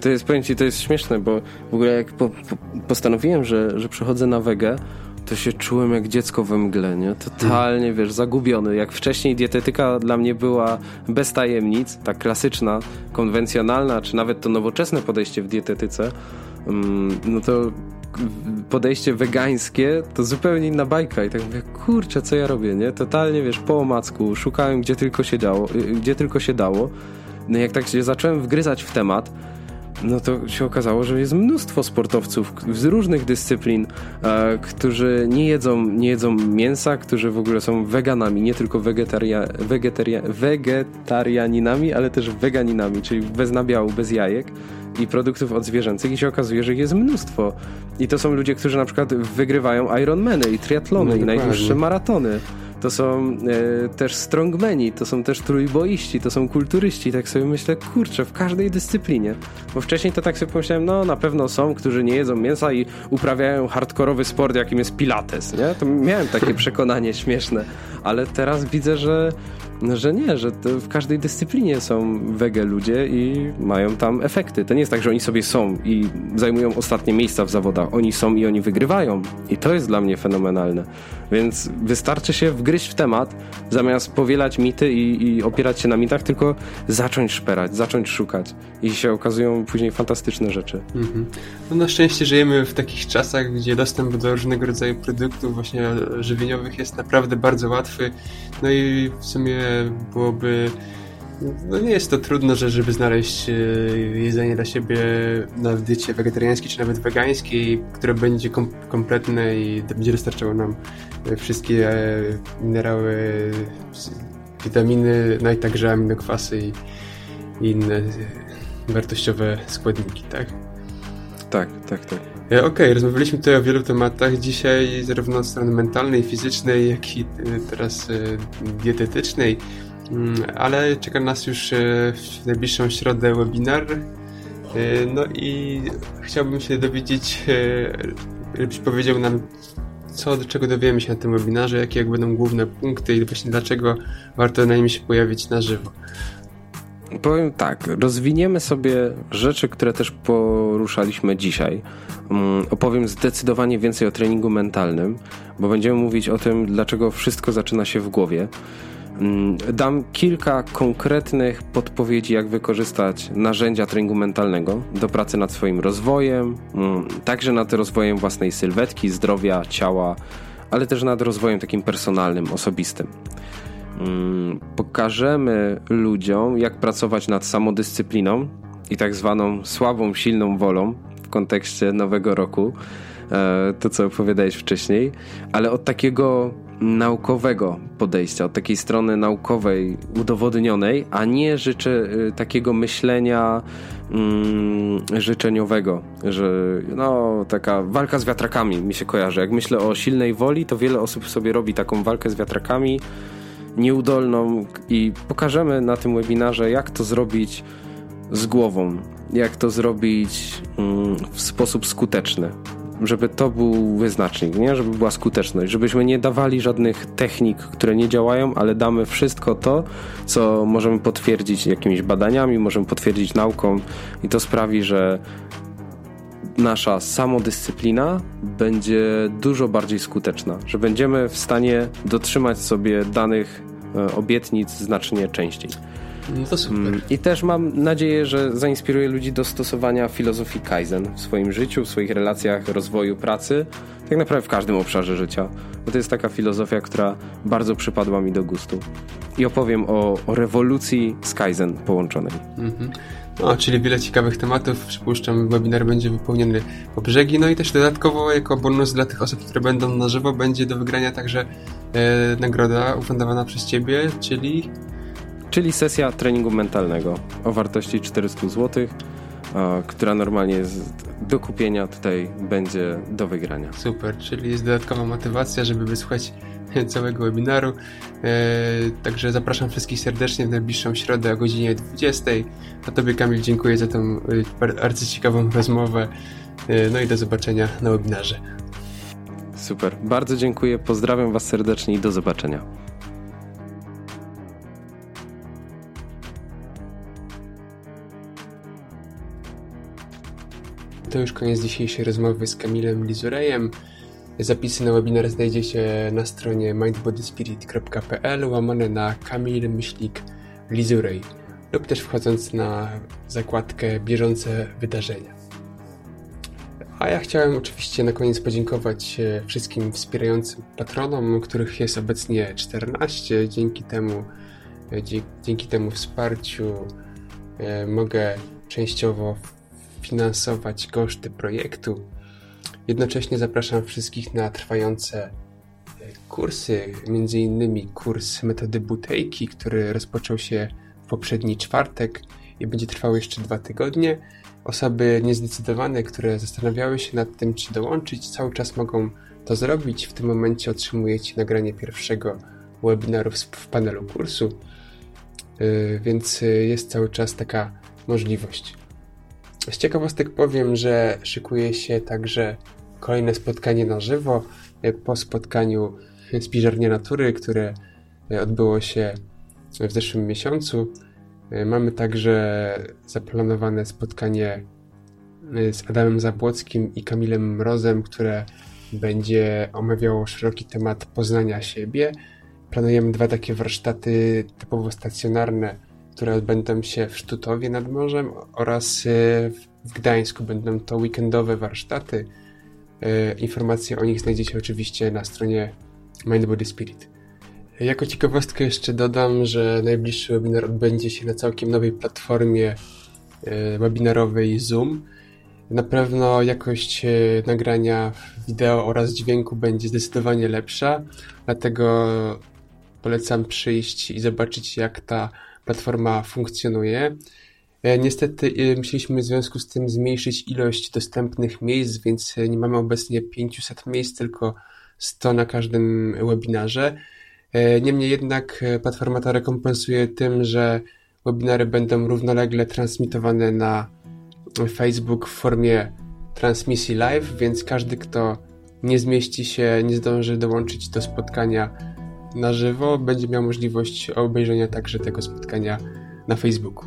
To jest, powiem ci, to jest śmieszne, bo w ogóle jak po, po, postanowiłem, że, że przechodzę na wegę, to się czułem jak dziecko we mgle, nie? Totalnie, wiesz, zagubiony. Jak wcześniej dietetyka dla mnie była bez tajemnic, ta klasyczna, konwencjonalna, czy nawet to nowoczesne podejście w dietetyce, mm, no to podejście wegańskie to zupełnie inna bajka i tak mówię, kurczę, co ja robię, nie? Totalnie, wiesz, po omacku, szukałem gdzie tylko się dało, y, gdzie tylko się dało. No jak tak się zacząłem wgryzać w temat, no to się okazało, że jest mnóstwo sportowców z różnych dyscyplin, e, którzy nie jedzą, nie jedzą mięsa, którzy w ogóle są weganami, nie tylko wegetaria, wegetaria, wegetarianinami, ale też weganinami, czyli bez nabiału, bez jajek i produktów odzwierzęcych i się okazuje, że ich jest mnóstwo. I to są ludzie, którzy na przykład wygrywają Ironmany i triatlony no, i najdłuższe maratony to są e, też strongmeni, to są też trójboiści, to są kulturyści. Tak sobie myślę, kurczę, w każdej dyscyplinie. Bo wcześniej to tak sobie pomyślałem, no na pewno są, którzy nie jedzą mięsa i uprawiają hardkorowy sport, jakim jest pilates, nie? To miałem takie przekonanie śmieszne, ale teraz widzę, że że nie, że w każdej dyscyplinie są wege ludzie i mają tam efekty. To nie jest tak, że oni sobie są i zajmują ostatnie miejsca w zawodach. Oni są i oni wygrywają. I to jest dla mnie fenomenalne. Więc wystarczy się wgryźć w temat, zamiast powielać mity i, i opierać się na mitach, tylko zacząć szperać, zacząć szukać. I się okazują później fantastyczne rzeczy. Mhm.
No na szczęście żyjemy w takich czasach, gdzie dostęp do różnego rodzaju produktów właśnie żywieniowych jest naprawdę bardzo łatwy. No i w sumie byłoby no nie jest to trudno, że żeby znaleźć e, jedzenie dla siebie na diecie wegetariańskiej czy nawet wegańskiej, które będzie kom kompletne i będzie dostarczało nam e, wszystkie e, minerały, witaminy, no i także aminokwasy i, i inne wartościowe składniki, tak?
Tak, tak, tak.
Okej, okay, rozmawialiśmy tutaj o wielu tematach dzisiaj, zarówno od strony mentalnej, fizycznej, jak i teraz dietetycznej. Mm, ale czeka nas już e, w najbliższą środę webinar. E, no i chciałbym się dowiedzieć, e, żebyś powiedział nam, co, do czego dowiemy się na tym webinarze, jakie jak będą główne punkty i właśnie dlaczego warto na nim się pojawić na żywo.
Powiem tak, rozwiniemy sobie rzeczy, które też poruszaliśmy dzisiaj. Mm, opowiem zdecydowanie więcej o treningu mentalnym, bo będziemy mówić o tym, dlaczego wszystko zaczyna się w głowie. Mm, dam kilka konkretnych podpowiedzi, jak wykorzystać narzędzia treningu mentalnego do pracy nad swoim rozwojem, mm, także nad rozwojem własnej sylwetki, zdrowia, ciała, ale też nad rozwojem takim personalnym, osobistym. Mm, pokażemy ludziom, jak pracować nad samodyscypliną i tak zwaną słabą, silną wolą w kontekście nowego roku, e, to co opowiadałeś wcześniej, ale od takiego naukowego podejścia, od takiej strony naukowej, udowodnionej, a nie życzę y, takiego myślenia mm, życzeniowego, że no taka walka z wiatrakami mi się kojarzy. Jak myślę o silnej woli, to wiele osób sobie robi taką walkę z wiatrakami nieudolną i pokażemy na tym webinarze, jak to zrobić z głową, jak to zrobić mm, w sposób skuteczny żeby to był wyznacznik, nie? żeby była skuteczność, żebyśmy nie dawali żadnych technik, które nie działają, ale damy wszystko to, co możemy potwierdzić jakimiś badaniami, możemy potwierdzić nauką i to sprawi, że nasza samodyscyplina będzie dużo bardziej skuteczna, że będziemy w stanie dotrzymać sobie danych e, obietnic znacznie częściej.
No to super. Mm,
I też mam nadzieję, że zainspiruje ludzi do stosowania filozofii Kaizen w swoim życiu, w swoich relacjach, rozwoju pracy, tak naprawdę w każdym obszarze życia. Bo to jest taka filozofia, która bardzo przypadła mi do gustu. I opowiem o, o rewolucji z Kaizen połączonej. Mhm.
No, czyli wiele ciekawych tematów. Przypuszczam, webinar będzie wypełniony po brzegi. No i też dodatkowo, jako bonus dla tych osób, które będą na żywo, będzie do wygrania także e, nagroda ufundowana przez Ciebie, czyli
czyli sesja treningu mentalnego o wartości 400 zł, która normalnie jest do kupienia, tutaj będzie do wygrania.
Super, czyli jest dodatkowa motywacja, żeby wysłuchać całego webinaru. E, także zapraszam wszystkich serdecznie w najbliższą środę o godzinie 20. A Tobie Kamil dziękuję za tą e, arcyciekawą rozmowę. E, no i do zobaczenia na webinarze.
Super, bardzo dziękuję, pozdrawiam Was serdecznie i do zobaczenia.
To już koniec dzisiejszej rozmowy z Kamilem Lizurejem. Zapisy na webinar znajdziecie na stronie mindbodyspirit.pl łamane na Kamil Myślik Lizurej lub też wchodząc na zakładkę bieżące wydarzenia. A ja chciałem oczywiście na koniec podziękować e, wszystkim wspierającym patronom, których jest obecnie 14. Dzięki temu, e, dzięki temu wsparciu e, mogę częściowo finansować koszty projektu. Jednocześnie zapraszam wszystkich na trwające kursy, między innymi kurs metody butejki, który rozpoczął się w poprzedni czwartek i będzie trwał jeszcze dwa tygodnie. Osoby niezdecydowane, które zastanawiały się nad tym, czy dołączyć, cały czas mogą to zrobić. W tym momencie otrzymujecie nagranie pierwszego webinaru w panelu kursu, y, więc y, jest cały czas taka możliwość. Z ciekawostek powiem, że szykuje się także kolejne spotkanie na żywo y, po spotkaniu z Piżarnia Natury, które odbyło się w zeszłym miesiącu. E, mamy także zaplanowane spotkanie e, z Adamem Zabłockim i Kamilem Mrozem, które będzie omawiało szeroki temat poznania siebie. Planujemy dwa takie warsztaty typowo stacjonarne, które odbędą się w Sztutowie nad morzem oraz e, w Gdańsku. Będą to weekendowe warsztaty. Informacje o nich znajdziecie oczywiście na stronie Mind Body Spirit. Jako ciekawostkę jeszcze dodam, że najbliższy webinar odbędzie się na całkiem nowej platformie e, webinarowej Zoom. Na pewno jakość e, nagrania wideo oraz dźwięku będzie zdecydowanie lepsza, dlatego polecam przyjść i zobaczyć, jak ta platforma funkcjonuje. E, niestety musieliśmy w związku z tym zmniejszyć ilość dostępnych miejsc, więc nie mamy obecnie 500 miejsc, tylko 100 na każdym webinarze. E, niemniej jednak e, platforma ta rekompensuje tym, że webinary będą równolegle transmitowane na Facebook w formie transmisji live, więc każdy, kto nie zmieści się, nie zdąży dołączyć do spotkania na żywo, będzie miał możliwość obejrzenia także tego spotkania na Facebooku.